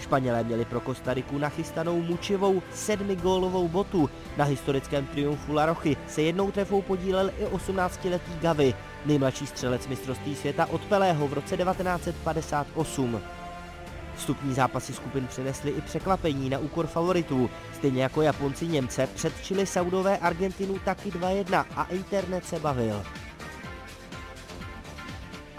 [SPEAKER 8] Španělé měli pro Kostariku nachystanou mučivou sedmigólovou botu. Na historickém triumfu La Rochy se jednou trefou podílel i 18-letý Gavi, nejmladší střelec mistrovství světa od Pelého v roce 1958. Vstupní zápasy skupin přinesly i překvapení na úkor favoritů. Stejně jako Japonci Němce předčili Saudové Argentinu taky 2-1 a internet se bavil.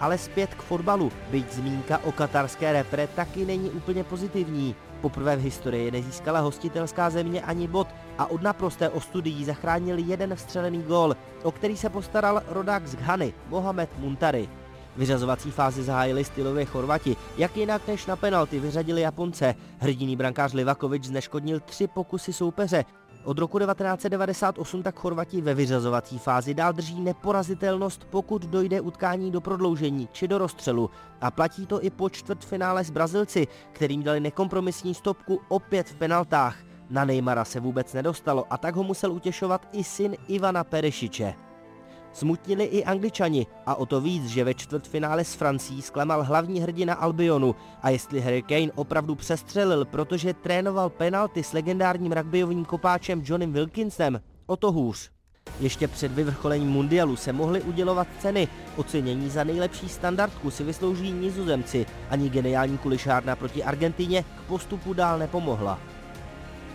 [SPEAKER 8] Ale zpět k fotbalu, byť zmínka o katarské repre taky není úplně pozitivní. Poprvé v historii nezískala hostitelská země ani bod a od naprosté ostudy jí zachránil jeden vstřelený gól, o který se postaral rodák z Ghany, Mohamed Muntari. Vyřazovací fázi zahájili stylově Chorvati, jak jinak než na penalty vyřadili Japonce. Hrdiný brankář Livakovič zneškodnil tři pokusy soupeře. Od roku 1998 tak Chorvati ve vyřazovací fázi dál drží neporazitelnost, pokud dojde utkání do prodloužení či do rozstřelu. A platí to i po čtvrtfinále s Brazilci, kterým dali nekompromisní stopku opět v penaltách. Na Neymara se vůbec nedostalo a tak ho musel utěšovat i syn Ivana Perešiče. Smutnili i Angličani a o to víc, že ve čtvrtfinále s Francií zklamal hlavní hrdina Albionu a jestli Harry Kane opravdu přestřelil, protože trénoval penalty s legendárním rugbyovým kopáčem Johnem Wilkinsem, o to hůř. Ještě před vyvrcholením mundialu se mohly udělovat ceny. Ocenění za nejlepší standardku si vyslouží nizozemci. Ani geniální kulišárna proti Argentině k postupu dál nepomohla.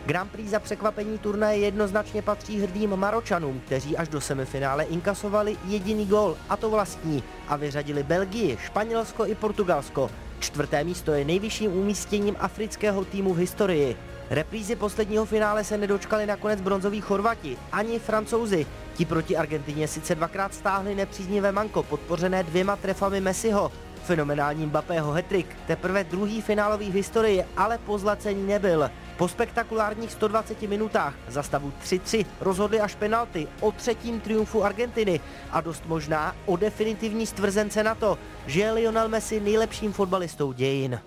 [SPEAKER 8] Grand Prix za překvapení turnaje jednoznačně patří hrdým Maročanům, kteří až do semifinále inkasovali jediný gól, a to vlastní, a vyřadili Belgii, Španělsko i Portugalsko. Čtvrté místo je nejvyšším umístěním afrického týmu v historii. Reprízy posledního finále se nedočkali nakonec bronzoví Chorvati, ani Francouzi. Ti proti Argentině sice dvakrát stáhli nepříznivé manko, podpořené dvěma trefami Messiho. Fenomenální Mbappého hetrik, teprve druhý finálový v historii, ale pozlacení nebyl. Po spektakulárních 120 minutách za stavu 3-3 rozhodli až penalty o třetím triumfu Argentiny a dost možná o definitivní stvrzence na to, že je Lionel Messi nejlepším fotbalistou dějin.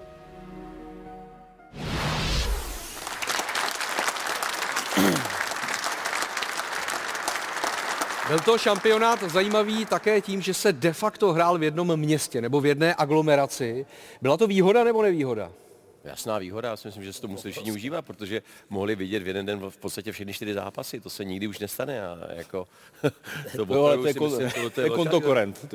[SPEAKER 1] Byl to šampionát zajímavý také tím, že se de facto hrál v jednom městě nebo v jedné aglomeraci. Byla to výhoda nebo nevýhoda?
[SPEAKER 7] Jasná výhoda, já si myslím, že se to museli všichni užívat, protože mohli vidět v jeden den v podstatě všechny čtyři zápasy, to se nikdy už nestane a jako to
[SPEAKER 5] Jo, ale to je,
[SPEAKER 7] myslím,
[SPEAKER 5] to, kontokorent.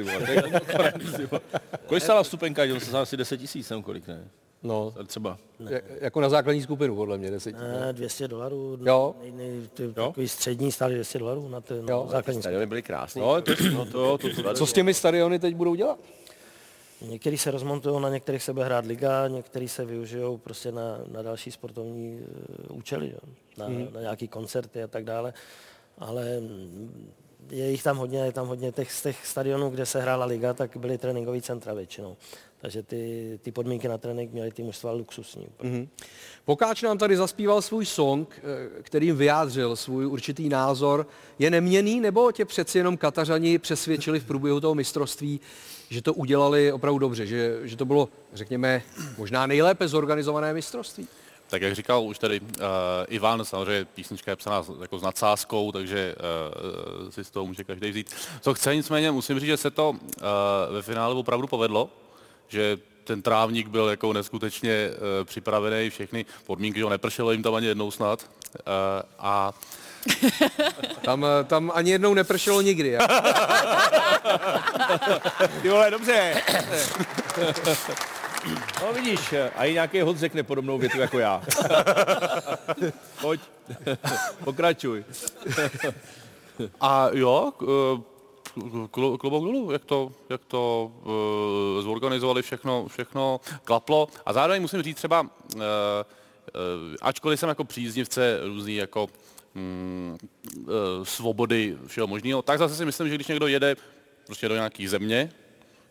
[SPEAKER 5] Kolik stála vstupenka? Dělal se asi 10 tisíc, kolik ne?
[SPEAKER 1] No,
[SPEAKER 5] Třeba.
[SPEAKER 1] ja- jako na základní skupinu, podle mě, deset.
[SPEAKER 6] Ne, 200 dolarů,
[SPEAKER 1] Jo.
[SPEAKER 6] nej, nej, ty, takový střední stály 200 dolarů na ten
[SPEAKER 1] Jo.
[SPEAKER 6] na základní
[SPEAKER 7] Stadiony byly krásné.
[SPEAKER 5] No, to, no, to, jo, to, to,
[SPEAKER 1] Co s těmi stadiony teď budou dělat?
[SPEAKER 6] Někteří se rozmontují, na některých se bude hrát liga, někteří se využijou prostě na, na další sportovní uh, účely, jo? Na, mm. na nějaký koncerty a tak dále. Ale mm, je jich tam hodně, je tam hodně těch, z těch stadionů, kde se hrála liga, tak byly tréninkové centra většinou. Takže ty, ty podmínky na trénink měly ty mužstva luxusní. Mm-hmm.
[SPEAKER 1] Pokáč nám tady zaspíval svůj song, eh, kterým vyjádřil svůj určitý názor. Je neměný, nebo tě přeci jenom Katařani přesvědčili v průběhu toho mistrovství, že to udělali opravdu dobře, že, že to bylo, řekněme, možná nejlépe zorganizované mistrovství?
[SPEAKER 2] Tak jak říkal už tady uh, Ivan, samozřejmě písnička je psaná jako s nadsázkou, takže uh, si z toho může každý vzít. Co chce, nicméně musím říct, že se to uh, ve finále opravdu povedlo, že ten trávník byl jako neskutečně uh, připravený, všechny podmínky, že ho nepršelo jim tam ani jednou snad. Uh, a
[SPEAKER 1] tam, tam ani jednou nepršelo nikdy.
[SPEAKER 5] Ty vole, dobře. No vidíš, a i nějaký hod řekne podobnou větu jako já. Pojď, pokračuj.
[SPEAKER 2] A jo, klobouk dolů, jak to, jak to uh, zorganizovali, všechno, všechno klaplo. A zároveň musím říct třeba, uh, ačkoliv jsem jako příznivce různý jako uh, svobody všeho možného, tak zase si myslím, že když někdo jede prostě do nějaké země,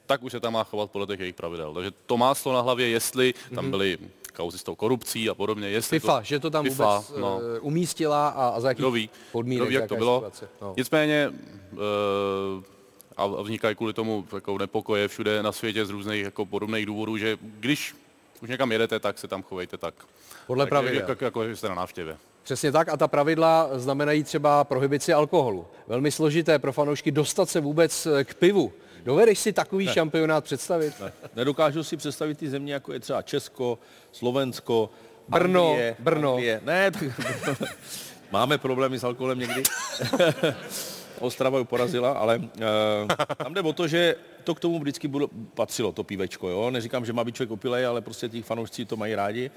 [SPEAKER 2] tak už se tam má chovat podle těch jejich pravidel. Takže to má na hlavě, jestli tam mhm. byly kauzy s tou korupcí a podobně. Jestli
[SPEAKER 1] FIFA, to, že to tam FIFA, vůbec no. Eh, umístila a, a za jakých ví, podmínek.
[SPEAKER 2] ví, jak to bylo. No. Nicméně uh, a vznikají kvůli tomu jako nepokoje všude na světě z různých jako podobných důvodů, že když už někam jedete, tak se tam chovejte tak.
[SPEAKER 1] Podle pravidel.
[SPEAKER 2] Jako, jako, jako jste na návštěvě.
[SPEAKER 1] Přesně tak a ta pravidla znamenají třeba prohibici alkoholu. Velmi složité pro fanoušky dostat se vůbec k pivu. Dovedeš si takový ne. šampionát představit?
[SPEAKER 5] Ne. Nedokážu si představit ty země, jako je třeba Česko, Slovensko,
[SPEAKER 1] Brno,
[SPEAKER 5] Anglie,
[SPEAKER 1] Brno.
[SPEAKER 5] Anglie. Ne, tak, máme problémy s alkoholem někdy. Ostrava ju porazila, ale uh, tam jde o to, že to k tomu vždycky bylo, patřilo, to pívečko. Jo? Neříkám, že má být člověk opilej, ale prostě ti fanoušci to mají rádi.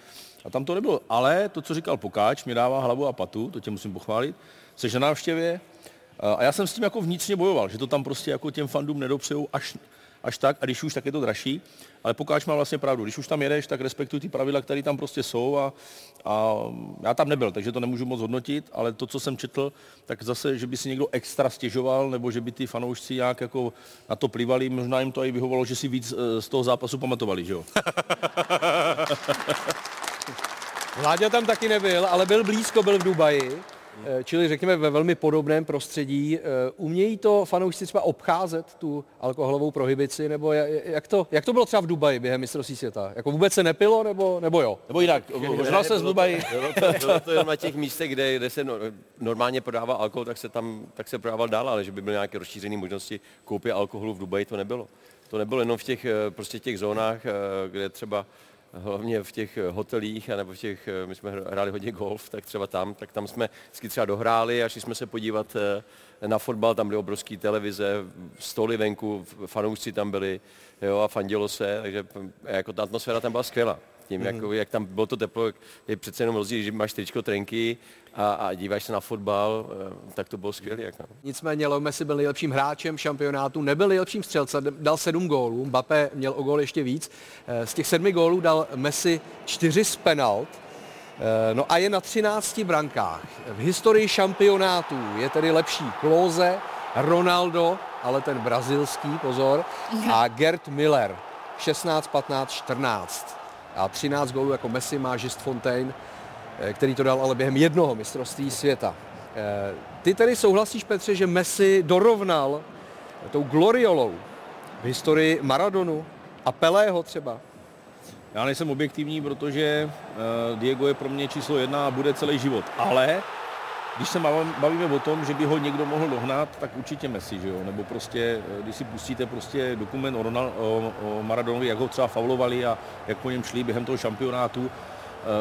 [SPEAKER 5] A tam to nebylo. Ale to, co říkal Pokáč, mi dává hlavu a patu, to tě musím pochválit. Jsi na návštěvě, a já jsem s tím jako vnitřně bojoval, že to tam prostě jako těm fandům nedopřejou až, až tak, a když už, tak je to dražší. Ale Pokáč má vlastně pravdu, když už tam jedeš, tak respektuj ty pravidla, které tam prostě jsou a, a já tam nebyl, takže to nemůžu moc hodnotit, ale to, co jsem četl, tak zase, že by si někdo extra stěžoval, nebo že by ty fanoušci nějak jako na to plivali, možná jim to i vyhovalo, že si víc eh, z toho zápasu pamatovali, že jo?
[SPEAKER 1] Vláďa tam taky nebyl, ale byl blízko, byl v Dubaji. Eh, čili řekněme ve velmi podobném prostředí. Eh, umějí to fanoušci třeba obcházet tu alkoholovou prohibici, nebo jak to, jak to bylo třeba v Dubaji během mistrovství světa? Jako vůbec se nepilo, nebo, nebo jo?
[SPEAKER 5] Nebo jinak, možná se z Dubaji.
[SPEAKER 7] Bylo to, bylo to jenom na těch místech, kde, kde se normálně prodává alkohol, tak se tam tak se prodával dál, ale že by byly nějaké rozšířené možnosti koupě alkoholu v Dubaji, to nebylo. To nebylo jenom v těch, eh, prostě těch zónách, kde třeba hlavně v těch hotelích, nebo v těch, my jsme hráli hodně golf, tak třeba tam, tak tam jsme vždycky třeba dohráli a šli jsme se podívat eh, na fotbal, tam byly obrovské televize, stoly venku, fanoušci tam byli, jo, a fandilo se, takže jako ta atmosféra tam byla skvělá tím, mm-hmm. jako, jak tam bylo to teplo, je přece jenom rozdíl, že máš tričko, trenky a, a díváš se na fotbal, eh, tak to bylo skvělé. Jako.
[SPEAKER 1] Nicméně Leo Messi byl nejlepším hráčem šampionátu, nebyl nejlepším střelcem, dal sedm gólů, Mbappé měl o gól ještě víc. Eh, z těch sedmi gólů dal Messi čtyři z penalt, eh, No a je na 13 brankách. V historii šampionátů je tedy lepší Klose, Ronaldo, ale ten brazilský, pozor, a Gerd Miller. 16, 15, 14 a 13 gólů jako Messi má Just Fontaine, eh, který to dal ale během jednoho mistrovství světa. Eh, ty tedy souhlasíš, Petře, že Messi dorovnal tou gloriolou v historii Maradonu a Pelého třeba?
[SPEAKER 5] Já nejsem objektivní, protože eh, Diego je pro mě číslo jedna a bude celý život. Ale když se bavíme o tom, že by ho někdo mohl dohnat, tak určitě Messi, že jo? Nebo prostě, eh, když si pustíte prostě dokument o, Ronald, o, o Maradonovi, jak ho třeba faulovali a jak po něm šli během toho šampionátu,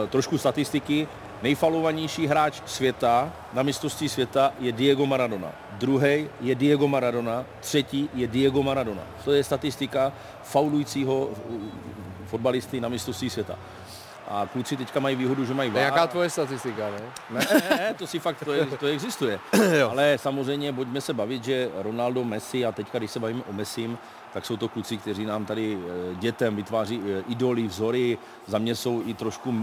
[SPEAKER 5] e, trošku statistiky, nejfalovanější hráč světa na mistrovství světa je Diego Maradona. Druhý je Diego Maradona, třetí je Diego Maradona. To je statistika faulujícího eh, fotbalisty na mistrovství světa. A kluci teďka mají výhodu, že mají VAR.
[SPEAKER 1] jaká tvoje statistika, ne?
[SPEAKER 5] Ne, ne, ne, to si fakt, to, je, to existuje. Ale samozřejmě pojďme se bavit, že Ronaldo, Messi a teďka, když se bavíme o Messim, tak jsou to kluci, kteří nám tady eh, dětem vytváří eh, idoly, vzory. Za mě jsou i trošku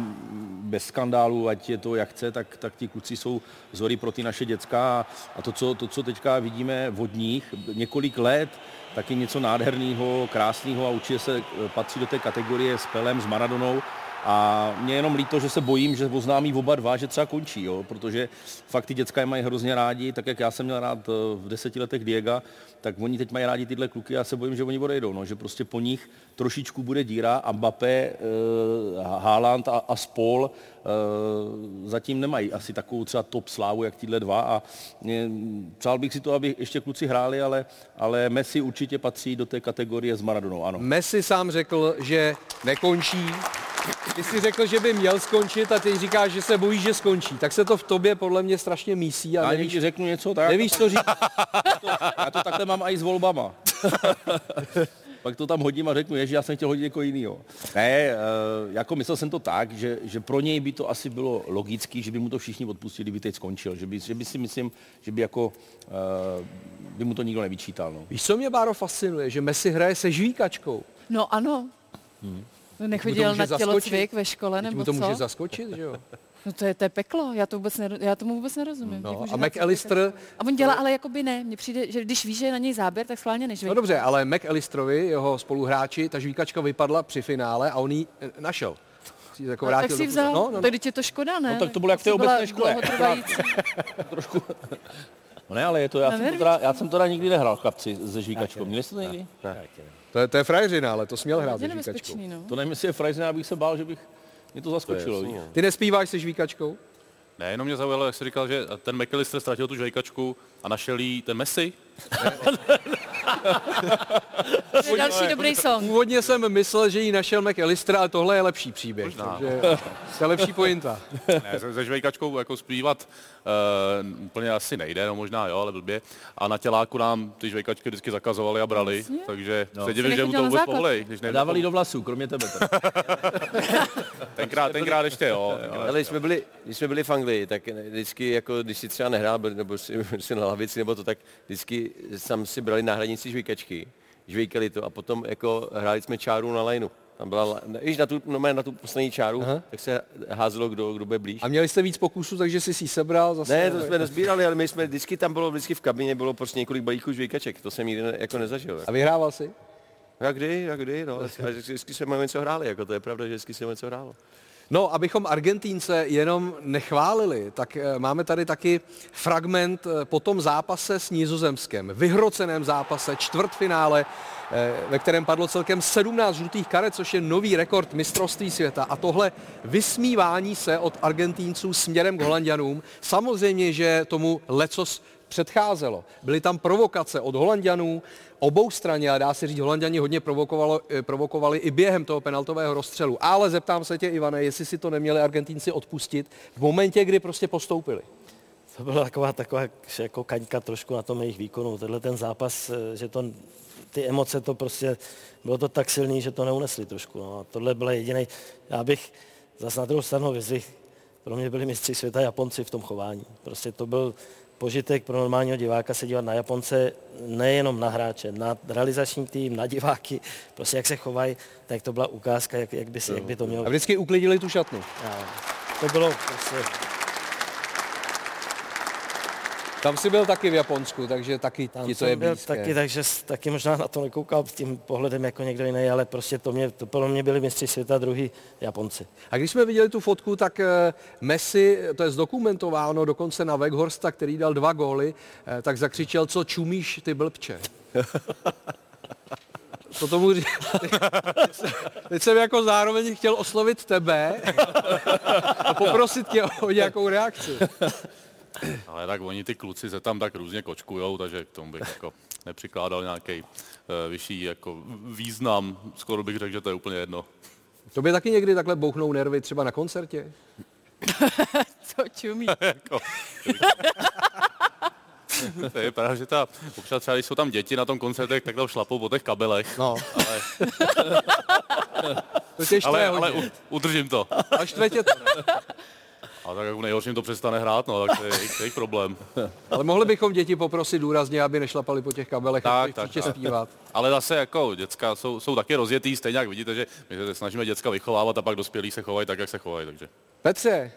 [SPEAKER 5] bez skandálu, ať je to jak chce, tak, tak ti kluci jsou vzory pro ty naše děcka. A to, co, to, co teďka vidíme od nich několik let, tak je něco nádherného, krásného a určitě se eh, patří do té kategorie s Pelem, s Maradonou. A mě je jenom líto, že se bojím, že oznámí oba dva, že třeba končí, jo? protože fakt ty děcka je mají hrozně rádi, tak jak já jsem měl rád eh, v deseti letech Diega, tak oni teď mají rádi tyhle kluky a já se bojím, že oni odejdou, no? že prostě po nich trošičku bude díra a Mbappé, eh, Haaland a, a Spol eh, zatím nemají asi takovou třeba top slávu, jak tyhle dva a mě, přál bych si to, aby ještě kluci hráli, ale, ale Messi určitě patří do té kategorie s Maradonou, ano.
[SPEAKER 1] Messi sám řekl, že nekončí. Ty jsi řekl, že by měl skončit a ty říkáš, že se bojíš, že skončí. Tak se to v tobě podle mě strašně mísí a
[SPEAKER 5] Já
[SPEAKER 1] nevíš,
[SPEAKER 5] řeknu něco, tak
[SPEAKER 1] nevíš co říct.
[SPEAKER 5] Já to takhle mám i s volbama. Pak to tam hodím a řeknu, že já jsem chtěl hodit někoho jiného. Ne, eh, jako myslel jsem to tak, že, že pro něj by to asi bylo logický, že by mu to všichni odpustili, kdyby teď skončil. Že by, že by si myslím, že by jako, eh, by mu to nikdo nevyčítal. No.
[SPEAKER 1] Víš, co mě, Báro, fascinuje? Že Messi hraje se žvíkačkou.
[SPEAKER 3] No ano.
[SPEAKER 1] Hmm.
[SPEAKER 3] Nechodil
[SPEAKER 1] může
[SPEAKER 3] na
[SPEAKER 1] zaskočit.
[SPEAKER 3] tělocvik ve škole nebo
[SPEAKER 1] mu to
[SPEAKER 3] co?
[SPEAKER 1] může zaskočit, že jo?
[SPEAKER 3] No to je, to je peklo, já, to vůbec nero, já tomu vůbec nerozumím.
[SPEAKER 1] No, a McAllister-
[SPEAKER 3] A on dělá, ale jakoby ne. Mně přijde, že když ví, že je na něj záběr, tak schválně než
[SPEAKER 1] No dobře, ale McAllisterovi, jeho spoluhráči, ta žvíkačka vypadla při finále a on ji eh, našel. Si Jako
[SPEAKER 3] No, tak si vzal,
[SPEAKER 1] No, no,
[SPEAKER 3] tak teď je to škoda, ne?
[SPEAKER 5] No, tak to bylo jak v té obecné škole. Trošku. No ne, ale je to, já, jsem to teda, já jsem to teda nikdy nehrál chlapci se žvíkačkou. Měli jste to někdy?
[SPEAKER 1] To je, to je frajeřina, ale to směl hrát
[SPEAKER 3] Je
[SPEAKER 1] se žvíkačkou.
[SPEAKER 3] no.
[SPEAKER 5] To nevím, jestli je frajzina, abych se bál, že bych mě to zaskočilo. víš?
[SPEAKER 1] Ty nespíváš se žvíkačkou?
[SPEAKER 2] Ne, jenom mě zaujalo, jak jsi říkal, že ten McAllister ztratil tu žvejkačku a našel jí ten Messi.
[SPEAKER 3] To je další dobrý song.
[SPEAKER 1] Původně jsem myslel, že ji našel McAllister, ale tohle je lepší příběh. Takže to je lepší pointa.
[SPEAKER 2] Ne, se, se žvejkačkou jako zpívat uh, úplně asi nejde, no možná jo, ale blbě. A na těláku nám ty žvejkačky vždycky zakazovali a brali,
[SPEAKER 3] Jasně.
[SPEAKER 2] takže
[SPEAKER 5] No.
[SPEAKER 2] se divím, že mu to vůbec povolej. Když
[SPEAKER 5] dávali do vlasů, kromě tebe.
[SPEAKER 2] tenkrát, tenkrát ještě jo. tenkrát.
[SPEAKER 7] Ale když jsme, byli, když jsme byli v Anglii, tak vždycky, jako, když si třeba nehrál, nebo si, si na lavici, nebo to, tak vždycky tam si brali na hranici žvejkačky, žvejkali to a potom jako hráli jsme čáru na lineu. Tam byla, la- když na tu, no, na tu poslední čáru,
[SPEAKER 1] Aha.
[SPEAKER 7] tak se házelo, kdo, kdo bude blíž.
[SPEAKER 1] A měli jste víc pokusů, takže jsi si sebral zase?
[SPEAKER 7] Ne, to jsme nezbírali, ale my jsme, vždycky tam bylo, vždycky v kabině bylo prostě několik balíků žvejkaček, to jsem nikdy ne, jako nezažil.
[SPEAKER 1] A vyhrával jsi?
[SPEAKER 7] Jak kdy, jak kdy, no. A vždycky jsme něco hráli, jako to je pravda, že vždycky jsme něco hrálo.
[SPEAKER 1] No, abychom Argentínce jenom nechválili, tak eh, máme tady taky fragment eh, po tom zápase s Nizozemskem, vyhroceném zápase, čtvrtfinále, eh, ve kterém padlo celkem 17 žlutých karet, což je nový rekord mistrovství světa. A tohle vysmívání se od Argentínců směrem k Holandianům, samozřejmě, že tomu lecos předcházelo. Byly tam provokace od Holandianů, obou straně, a dá se říct, Holanděni hodně eh, provokovali i během toho penaltového rozstřelu. Ale zeptám se tě, Ivane, jestli si to neměli Argentínci odpustit v momentě, kdy prostě postoupili.
[SPEAKER 6] To byla taková, taková jako kaňka trošku na tom jejich výkonu. Tenhle ten zápas, eh, že to, ty emoce to prostě, bylo to tak silný, že to neunesli trošku. No. A tohle byl jediný. Já bych zase na druhou stranu vyzvihl, pro mě byli mistři světa Japonci v tom chování. Prostě to byl požitek pro normálního diváka se dívat na Japonce, nejenom na hráče, na realizační tým, na diváky, prostě jak se chovají, tak to byla ukázka, jak, jak, by, si, jak by to mělo
[SPEAKER 1] A vždycky uklidili tu šatnu.
[SPEAKER 6] A To bylo prostě,
[SPEAKER 1] Tam si byl taky v Japonsku, takže taky
[SPEAKER 6] Tam
[SPEAKER 1] ti to
[SPEAKER 6] jsem
[SPEAKER 1] je
[SPEAKER 6] byl
[SPEAKER 1] blízké.
[SPEAKER 6] taky, takže s- taky možná na to nekoukal s tím pohledem jako někdo jiný, ale prostě to, mě, to pro mě byli mistři světa druhý Japonci.
[SPEAKER 1] A když jsme viděli tu fotku, tak eh, Messi, to je zdokumentováno dokonce na Weghorsta, který dal dva góly, eh, tak zakřičel, co čumíš ty blbče. To tomu ří... Teď jsem jako zároveň chtěl oslovit tebe a poprosit tě o nějakou reakci.
[SPEAKER 2] Ale tak oni ty kluci se tam tak různě kočkujou, takže k tomu bych jako nepřikládal nějaký uh, vyšší jako význam. Skoro bych řekl, že to je úplně jedno.
[SPEAKER 1] To by taky někdy takhle bouchnou nervy třeba na koncertě?
[SPEAKER 3] Co čumí.
[SPEAKER 2] jako, to je pravda, že ta, občas třeba, když jsou tam děti na tom koncertech, tak tam šlapou po těch kabelech.
[SPEAKER 1] No.
[SPEAKER 2] Ale,
[SPEAKER 1] To tě
[SPEAKER 2] ale, ale
[SPEAKER 1] hodně.
[SPEAKER 2] udržím to.
[SPEAKER 1] A štve tě to.
[SPEAKER 2] A tak jako nejhorším to přestane hrát, no, tak to je jejich, problém.
[SPEAKER 1] Ale mohli bychom děti poprosit důrazně, aby nešlapali po těch kabelech,
[SPEAKER 2] Tak,
[SPEAKER 1] tak,
[SPEAKER 2] tak,
[SPEAKER 1] zpívat.
[SPEAKER 2] Ale zase jako děcka jsou, jsou taky rozjetý, stejně jak vidíte, že my se snažíme děcka vychovávat a pak dospělí se chovají tak, jak se chovají. Takže.
[SPEAKER 1] Petře,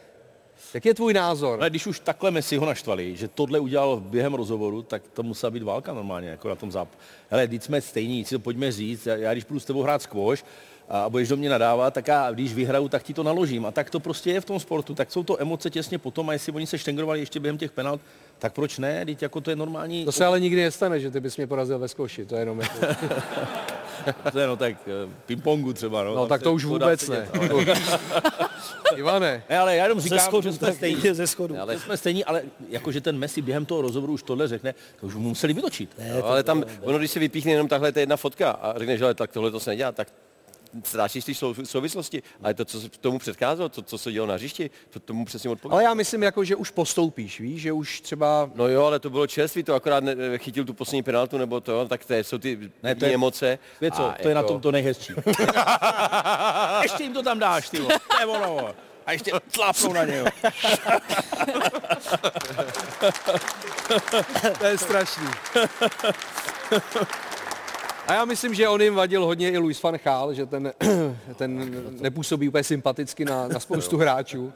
[SPEAKER 1] jak je tvůj názor?
[SPEAKER 5] Ale když už takhle Messi ho naštvali, že tohle udělal během rozhovoru, tak to musela být válka normálně, jako na tom záp. Hele, teď jsme stejní, si to pojďme říct, já, já když budu s tebou hrát squash, a budeš do mě nadávat, tak já, když vyhraju, tak ti to naložím. A tak to prostě je v tom sportu. Tak jsou to emoce těsně potom, a jestli oni se štengrovali ještě během těch penalt, tak proč ne? Teď jako to je normální.
[SPEAKER 1] To se ale nikdy nestane, že ty bys mě porazil ve zkoši, to je jenom jako...
[SPEAKER 5] To je, no tak eh, pingpongu třeba. No,
[SPEAKER 1] No tak
[SPEAKER 5] se-
[SPEAKER 1] to už vůbec
[SPEAKER 5] sedět,
[SPEAKER 1] ne.
[SPEAKER 5] ale-
[SPEAKER 1] Ivane,
[SPEAKER 5] Ne, ale já jenom
[SPEAKER 6] Ze
[SPEAKER 5] říkám,
[SPEAKER 6] schodu,
[SPEAKER 5] že jsme stejní.
[SPEAKER 6] ze schodu.
[SPEAKER 7] Ale-
[SPEAKER 5] Že jsme stejní, ale jakože ten Messi během toho rozhovoru už tohle řekne, to už mu museli vytočit.
[SPEAKER 7] No, ale tam, ono, když si vypíchne jenom takhle, to je jedna fotka a řekne, že ale tak tohle to se nedělá, tak ztrácíš ty sou- souvislosti. Ale to, co se tomu předcházelo, to, co se dělo na hřišti, to tomu přesně odpovídá.
[SPEAKER 1] ale já myslím, jako, že už postoupíš, víš, že už třeba...
[SPEAKER 7] No jo, ale to bylo čerstvý, to akorát ne, chytil tu poslední penaltu, nebo to, tak to je, jsou ty
[SPEAKER 5] Ne, to je-
[SPEAKER 7] emoce.
[SPEAKER 5] Víš co, to je na
[SPEAKER 7] jako-
[SPEAKER 5] tom to nejhezčí. ještě jim to tam dáš, ty. To je ono. A ještě tlápnou na něj.
[SPEAKER 1] To je strašný. A já myslím, že on jim vadil hodně i Luis van Gaal, že ten, ten nepůsobí úplně sympaticky na, na spoustu hráčů.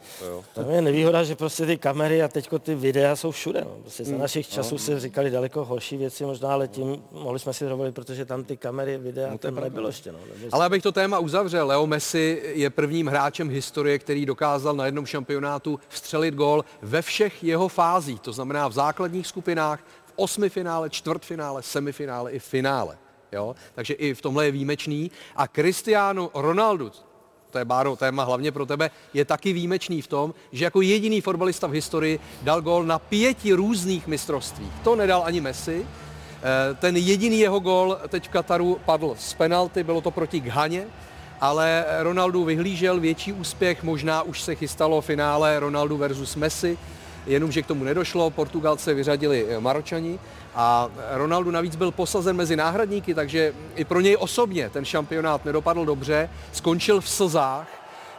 [SPEAKER 6] Tam je nevýhoda, že prostě ty kamery a teďko ty videa jsou všude. No. Prostě za našich časů se říkali daleko horší věci možná, ale tím mohli jsme si dovolit, protože tam ty kamery, videa, no, tam nebylo ještě. No.
[SPEAKER 1] Ale abych to téma uzavřel, Leo Messi je prvním hráčem historie, který dokázal na jednom šampionátu vstřelit gól ve všech jeho fázích, to znamená v základních skupinách, v osmifinále, čtvrtfinále, semifinále i finále. Jo? Takže i v tomhle je výjimečný. A Cristiano Ronaldo, to je Báro téma hlavně pro tebe, je taky výjimečný v tom, že jako jediný fotbalista v historii dal gól na pěti různých mistrovstvích. To nedal ani Messi. Eh, Ten jediný jeho gól teď v Kataru padl z penalty, bylo to proti Ghaně, ale Ronaldo vyhlížel větší úspěch, možná už se chystalo finále Ronaldo versus Messi, jenomže k tomu nedošlo, Portugalce vyřadili Maročani a Ronaldo navíc byl posazen mezi náhradníky, takže i pro něj osobně ten šampionát nedopadl dobře, skončil v slzách.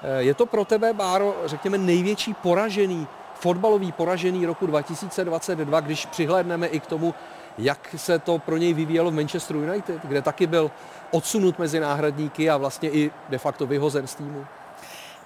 [SPEAKER 1] Eh, Je to pro tebe, Báro, řekněme, největší poražený, fotbalový poražený roku 2022, když přihlédneme i k tomu, jak se to pro něj vyvíjelo v Manchester United, kde taky byl odsunut mezi náhradníky a vlastně i de facto vyhozen z týmu.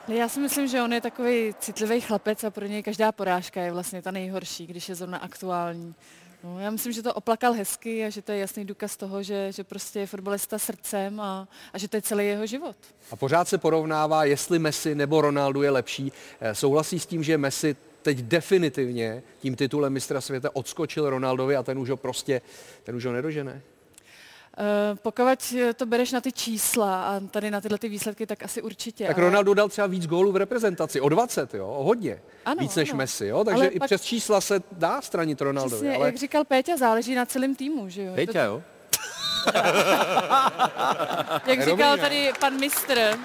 [SPEAKER 3] Já si myslím, že on je takový citlivý chlapec a pro něj každá porážka je vlastně ta nejhorší, když je zrovna aktuální. No, já myslím, že to oplakal hezky a že to je jasný důkaz toho, že, že prostě je fotbalista srdcem a, a že to je celý jeho život.
[SPEAKER 1] A pořád se porovnává, jestli Messi nebo Ronaldo je lepší. Eh, Souhlasí s tím, že Messi teď definitivně tím titulem mistra světa odskočil Ronaldovi a ten už ho prostě, ten už ho nedožene.
[SPEAKER 3] Uh, pokud to bereš na ty čísla a tady na tyhle ty výsledky, tak asi určitě.
[SPEAKER 1] Tak
[SPEAKER 3] ale-
[SPEAKER 1] Ronaldo dal třeba víc gólů v reprezentaci, o 20, jo, o hodně.
[SPEAKER 3] Ano,
[SPEAKER 1] víc než
[SPEAKER 3] ano.
[SPEAKER 1] Messi, jo, takže
[SPEAKER 3] Ale
[SPEAKER 1] i
[SPEAKER 3] pak-
[SPEAKER 1] přes čísla se dá stranit Ronaldovi.
[SPEAKER 3] Přesně,
[SPEAKER 1] ale...
[SPEAKER 3] jak říkal Péťa, záleží na celém týmu, že jo?
[SPEAKER 7] Peťa, jo?
[SPEAKER 3] Jak říkal tady pan mistr,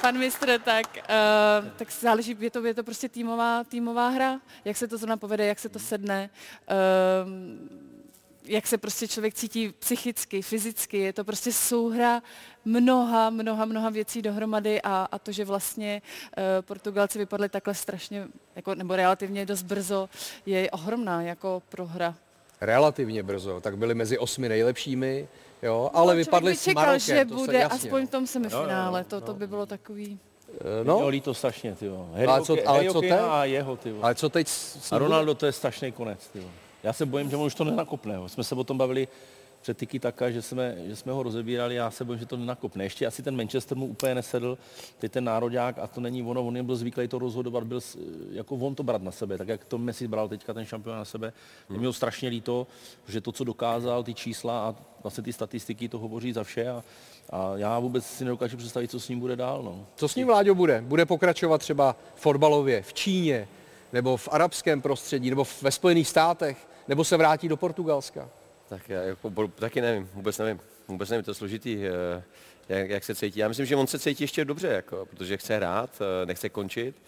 [SPEAKER 3] pan mistr, tak, uh, tak záleží, je to, je to prostě týmová, týmová hra, jak se to zrovna povede, jak se to sedne, um, jak se prostě člověk cítí psychicky, fyzicky, je to prostě souhra mnoha, mnoha, mnoha věcí dohromady a, a to, že vlastně uh, Portugalci vypadli takhle strašně, jako, nebo relativně dost brzo, je ohromná jako prohra.
[SPEAKER 1] Relativně brzo, tak byli mezi osmi nejlepšími, jo, ale
[SPEAKER 3] No, člověk
[SPEAKER 1] vypadli s
[SPEAKER 3] čekal,
[SPEAKER 1] Marokem,
[SPEAKER 3] že
[SPEAKER 1] to
[SPEAKER 3] bude
[SPEAKER 1] se jasně,
[SPEAKER 3] aspoň v
[SPEAKER 1] no.
[SPEAKER 3] tom semifinále, to, to by bylo takový...
[SPEAKER 1] Eh,
[SPEAKER 5] No.
[SPEAKER 1] No,
[SPEAKER 5] Mělo líto strašně, ty jo.
[SPEAKER 1] Ale co- ale co teď?
[SPEAKER 5] A jeho, ty jo.
[SPEAKER 1] ale co teď s, s
[SPEAKER 5] A Ronaldo to je strašný konec, ty jo. Já se bojím, že on už to nenakopne. Jsme se o tom bavili před Tiki Taka, že jsme, že jsme ho rozebírali, já se bojím, že to nenakopne. Ještě asi ten Manchester mu úplně nesedl, teď ten nároďák a to není ono, on byl zvyklý to rozhodovat, byl jako on to brát na sebe, tak jak to Messi bral teďka ten šampion na sebe. Hmm. Mě strašně líto, že to, co dokázal, ty čísla a vlastně ty statistiky to hovoří za vše a, a já vůbec si nedokážu představit, co s ním bude dál. No.
[SPEAKER 1] Co s ním Vláďo bude? Bude pokračovat třeba fotbalově v Číně, nebo v arabském prostředí, nebo ve Spojených státech, nebo se vrátí do Portugalska?
[SPEAKER 7] Tak já jako, taky nevím, vůbec nevím. Vůbec nevím, to je složitý, eh, jak, jak se cítí. Já myslím, že on se cítí ještě dobře, jako, protože chce hrát, eh, nechce končit.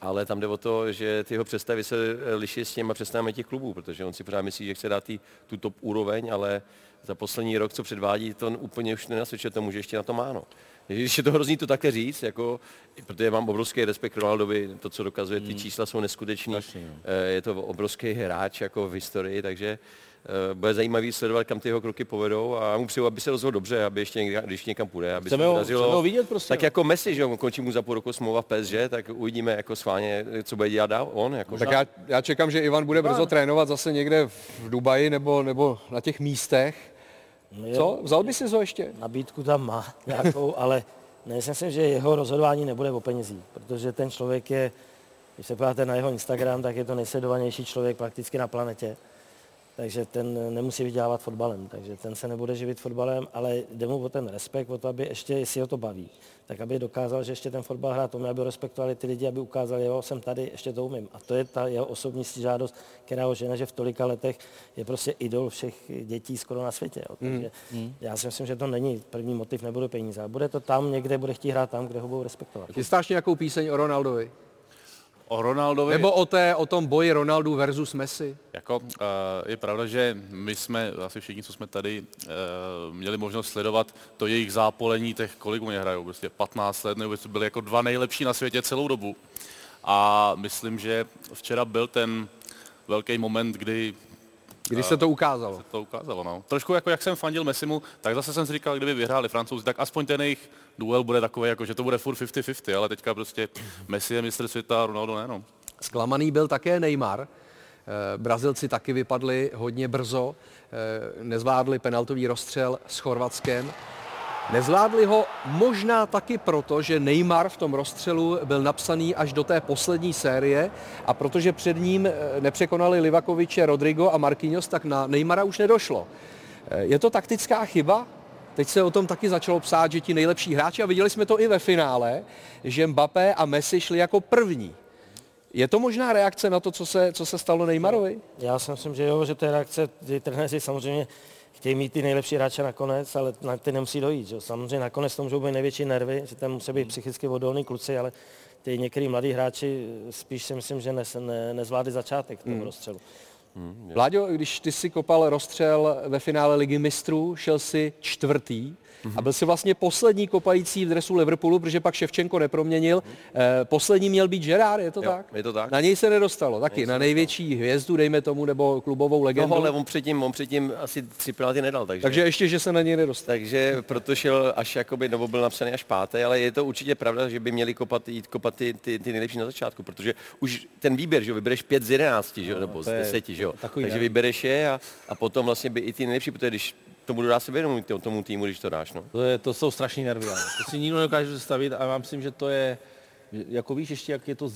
[SPEAKER 7] ale tam jde o to, že ty jeho představy se eh, liší s těma představami těch klubů, protože on si pořád myslí, že chce dát tý, tu top úroveň, ale za poslední rok, co předvádí, to on úplně už nenasvědčuje tomu, že ještě na to má. No. Když je to hrozný to také říct, jako, protože mám obrovský respekt Ronaldovi, to, co dokazuje, ty čísla jsou neskutečný. Eh, Je to obrovský hráč jako v historii, takže eh, bude zajímavý sledovat, kam ty jeho kroky povedou a já mu přeju, aby se rozhodl dobře, aby ještě někde, když někam půjde, aby
[SPEAKER 5] Chceme
[SPEAKER 7] se
[SPEAKER 5] ho-
[SPEAKER 7] podařilo.
[SPEAKER 5] chceme ho vidět prostě,
[SPEAKER 7] Tak
[SPEAKER 5] no.
[SPEAKER 7] jako Messi, že jo, končí mu za půl roku smlouva v PSG, tak uvidíme jako schválně, co bude dělat dál on. Jako.
[SPEAKER 1] Tak já, já čekám, že Ivan bude brzo trénovat zase někde v Dubaji nebo, nebo na těch místech.
[SPEAKER 6] Je-
[SPEAKER 1] Co? Vzal by si ho ještě?
[SPEAKER 6] Nabídku tam má nějakou, ale nejsem si, že jeho rozhodování nebude o penězích, protože ten člověk je, když se podíváte na jeho Instagram, tak je to nejsledovanější člověk prakticky na planetě. Takže ten nemusí vydělávat fotbalem, takže ten se nebude živit fotbalem, ale jde mu o ten respekt, o to, aby ještě, jestli ho to baví, tak aby dokázal, že ještě ten fotbal hrát umí, aby respektovali ty lidi, aby ukázali, jo, jsem tady, ještě to umím. A to je ta jeho osobní žádost, která ho žene, že v tolika letech je prostě idol všech dětí skoro na světě. Jo. Takže já si myslím, že to není první motiv, nebude peníze. Bude to tam někde, bude chtít hrát tam, kde ho budou respektovat.
[SPEAKER 1] Chystáš nějakou píseň o Ronaldovi?
[SPEAKER 2] O Ronaldovi...
[SPEAKER 1] Nebo o, té, o tom boji Ronaldu versus Messi?
[SPEAKER 2] Jako, uh, je pravda, že my jsme, asi všichni, co jsme tady, uh, měli možnost sledovat to jejich zápolení těch, kolik oni hrajou, prostě 15 let, nebo byli jako dva nejlepší na světě celou dobu. A myslím, že včera byl ten velký moment, kdy
[SPEAKER 1] Když se to ukázalo.
[SPEAKER 2] to ukázalo. No. Trošku jako jak jsem fandil Messimu, tak zase jsem si říkal, kdyby vyhráli Francouzi, tak aspoň ten jejich duel bude takový, jako že to bude furt 50-50, ale teďka prostě Messi je mistr světa a Ronaldo ne. No.
[SPEAKER 1] Zklamaný byl také Neymar. Eh, Brazilci taky vypadli hodně brzo, eh, nezvládli penaltový rozstřel s Chorvatskem. Nezvládli ho možná taky proto, že Neymar v tom rozstřelu byl napsaný až do té poslední série a protože před ním eh, nepřekonali Livakoviče, Rodrigo a Marquinhos, tak na Neymara už nedošlo. Eh, Je to taktická chyba? Teď se o tom taky začalo psát, že ti nejlepší hráči, a viděli jsme to i ve finále, že Mbappé a Messi šli jako první. Je to možná reakce na to, co se, co se stalo Neymarovi?
[SPEAKER 6] Já si myslím, že jo, že to je reakce, trenéři samozřejmě chtějí mít ty nejlepší hráče nakonec, ale na ty nemusí dojít. Že? jo. Samozřejmě nakonec to můžou být největší nervy, že tam musí být psychicky odolní kluci, ale ty některý mladí hráči spíš si myslím, že ne, ne, nezvládli začátek toho rozstřelu.
[SPEAKER 1] Vláďo, když ty si kopal rozstřel ve finále ligy mistrů, šel si čtvrtý a byl si vlastně poslední kopající v dresu Liverpoolu, protože pak Ševčenko neproměnil. Eh, poslední měl být Gerard, je to
[SPEAKER 7] Jo,
[SPEAKER 1] tak?
[SPEAKER 7] je to tak.
[SPEAKER 1] Na něj se nedostalo, taky na největší hvězdu, dejme tomu, nebo klubovou legendu.
[SPEAKER 7] No, ale on předtím, on předtím asi tři penalty nedal, takže...
[SPEAKER 1] Takže ještě, že se na něj nedostal.
[SPEAKER 7] Takže proto šel až jakoby, nebo byl napsaný až páté, ale je to určitě pravda, že by měli kopat, jít kopat ty, ty, ty nejlepší na začátku, protože už ten výběr, že vybereš pět z jedenácti, že jo, nebo z deseti, že jo,
[SPEAKER 5] takový
[SPEAKER 7] takže
[SPEAKER 5] ne-
[SPEAKER 7] vybereš je a, a potom vlastně by i ty nejlepší, protože když tomu dodá se vědomí tomu- tomu týmu, když to dáš, no.
[SPEAKER 5] To, je, to jsou strašní nervy. Ale. To si nikdo nedokáže představit a já myslím, že to je, že- jako víš ještě, jak je to,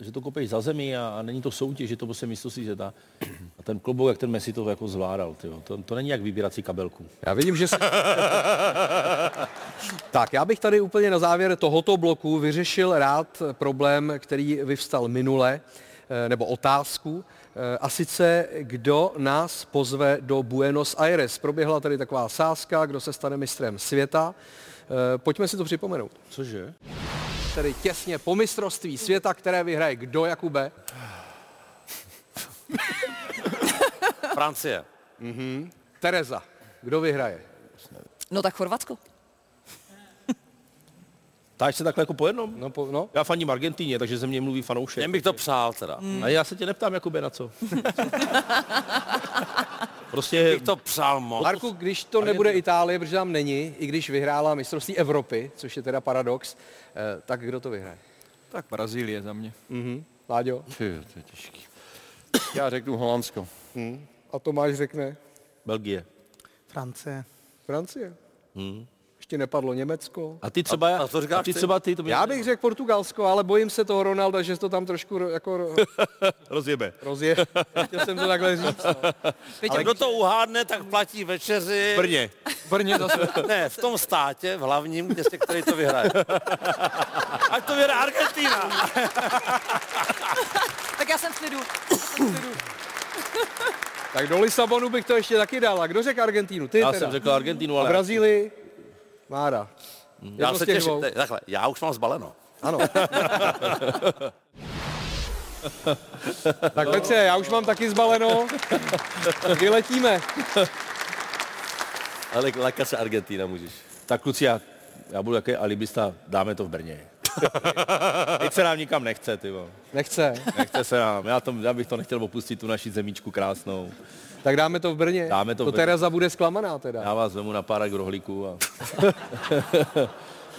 [SPEAKER 5] že to kopeš za zemi a, a není to soutěž, že to prostě mistrovství světa. A ten klobouk, jak ten Messi to jako zvládal, tyjo. To, to není jak vybírat si kabelku.
[SPEAKER 1] Já vidím, že... Se... tak, já bych tady úplně na závěr tohoto bloku vyřešil rád problém, který vyvstal minule, eh, nebo otázku, a sice, kdo nás pozve do Buenos Aires. Proběhla tady taková sázka, kdo se stane mistrem světa. Eh, Pojďme si to připomenout.
[SPEAKER 5] Cože?
[SPEAKER 1] Tedy těsně po mistrovství světa, které vyhraje kdo, Jakube?
[SPEAKER 9] Francie.
[SPEAKER 1] Tereza. Kdo vyhraje?
[SPEAKER 3] No tak Chorvatsko.
[SPEAKER 5] Táš se takhle jako po jednom?
[SPEAKER 1] No, po, no.
[SPEAKER 5] Já fandím Argentíně, takže ze mě mluví fanoušek.
[SPEAKER 9] Těm bych to přál teda.
[SPEAKER 3] Hmm.
[SPEAKER 5] A já se tě neptám, Jakube, na co. prostě
[SPEAKER 9] Bych to přál moc.
[SPEAKER 1] Marku, když to nebude Itálie, protože tam není, i když vyhrála mistrovství Evropy, což je teda paradox, eh, tak kdo to vyhraje?
[SPEAKER 10] Tak Brazílie za mě.
[SPEAKER 1] Mhm. Láďo?
[SPEAKER 7] Ty, to je těžký. Já řeknu Holandsko.
[SPEAKER 1] A Tomáš řekne
[SPEAKER 5] Belgie.
[SPEAKER 10] Francie.
[SPEAKER 1] Francie. Ještě nepadlo Německo.
[SPEAKER 5] A ty třeba,
[SPEAKER 9] A- a to říkáš
[SPEAKER 5] a ty
[SPEAKER 9] ty?
[SPEAKER 5] třeba ty, to
[SPEAKER 1] Já bych řekl Portugalsko, ale bojím se toho Ronalda, že to tam trošku ro- jako ro-
[SPEAKER 5] rozjebe.
[SPEAKER 1] rozje. Chtěl jsem to takhle říct. No.
[SPEAKER 9] Ale kdo to uhádne, tak platí večeři.
[SPEAKER 5] Brně.
[SPEAKER 10] Brně zase.
[SPEAKER 9] Ne, v tom státě, v hlavním městě, který to vyhraje. Ať to vyhraje Argentina.
[SPEAKER 3] Tak já jsem v klidu.
[SPEAKER 1] Tak do Lisabonu bych to ještě taky dal. A kdo řekl Argentínu? Ty
[SPEAKER 5] Já
[SPEAKER 1] teda.
[SPEAKER 5] jsem řekl Argentinu,
[SPEAKER 1] A
[SPEAKER 5] ale
[SPEAKER 1] Brazílii? Mára. Je
[SPEAKER 9] Já se
[SPEAKER 1] těch
[SPEAKER 9] těším.
[SPEAKER 1] dvou.
[SPEAKER 9] ne, Takhle, já už mám zbaleno.
[SPEAKER 1] Ano. Tak Petře, já už mám taky zbaleno. Vyletíme.
[SPEAKER 7] Ale laka se Argentina můžeš.
[SPEAKER 5] Tak kluci, já, já budu jaký alibista, dáme to v Brně. Teď se nám nikam nechce, ty vole.
[SPEAKER 1] Nechce.
[SPEAKER 5] Nechce se nám. Já, to, já bych to nechtěl opustit, tu naši zemíčku krásnou.
[SPEAKER 1] Tak dáme to v Brně.
[SPEAKER 5] Dáme to v
[SPEAKER 1] to
[SPEAKER 5] Brně.
[SPEAKER 1] Tereza bude zklamaná teda.
[SPEAKER 5] Já vás vemu na párek rohlíků a...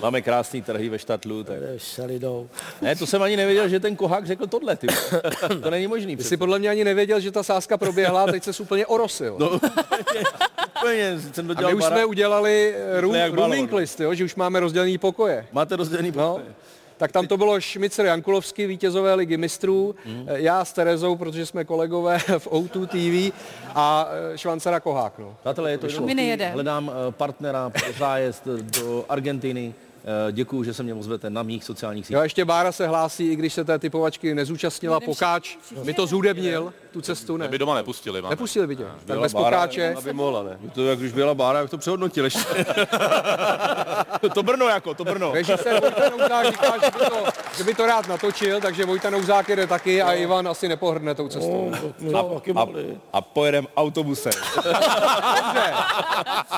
[SPEAKER 5] Máme krásný trhy ve štatlu. Tak...
[SPEAKER 6] Šalidou.
[SPEAKER 5] Ne, to jsem ani nevěděl, že ten kohák řekl tohle, ty. To není možný.
[SPEAKER 1] Ty jsi podle mě ani nevěděl, že ta sázka proběhla, teď se úplně orosil.
[SPEAKER 5] No, úplně jsem
[SPEAKER 1] A
[SPEAKER 5] dodělal
[SPEAKER 1] my už jsme udělali eh, room, rooming list, jo, že už máme rozdělený pokoje.
[SPEAKER 5] Máte rozdělený
[SPEAKER 1] No,
[SPEAKER 5] pokoje.
[SPEAKER 1] tak tam to bylo Šmicer Jankulovský, vítězové ligy mistrů, eh, já s Terezou, protože jsme kolegové v O2 TV a eh, Švancara Kohák. No.
[SPEAKER 5] Přátelé, je to
[SPEAKER 3] nejedeme.
[SPEAKER 5] Hledám partnera pro zájezd do Argentiny. Eh, Děkuju, že se mě ozvete na mých sociálních sítích.
[SPEAKER 1] Jo, ještě Bára se hlásí, i když se té typovačky nezúčastnila, Pokáč mi to zúdebnil, tu cestu ne.
[SPEAKER 2] By doma nepustili. Máme.
[SPEAKER 1] Nepustili by tě, tak
[SPEAKER 5] Byla
[SPEAKER 1] bez
[SPEAKER 5] Bára,
[SPEAKER 1] Pokáče.
[SPEAKER 7] Aby mohla, ne?
[SPEAKER 5] To, jak když byla Bára, jak to přehodnotil ještě. to Brno jako, to Brno.
[SPEAKER 1] Režisér Vojta Nouzák říká, že by, to, že by to rád natočil, takže Vojta Nouzák jede taky a Ivan asi nepohrdne tou cestou.
[SPEAKER 6] No, taky
[SPEAKER 5] A,
[SPEAKER 6] mohli.
[SPEAKER 5] a pojedem autobusem.
[SPEAKER 1] Dobře.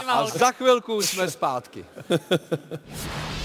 [SPEAKER 1] A za chvilku jsme zpátky.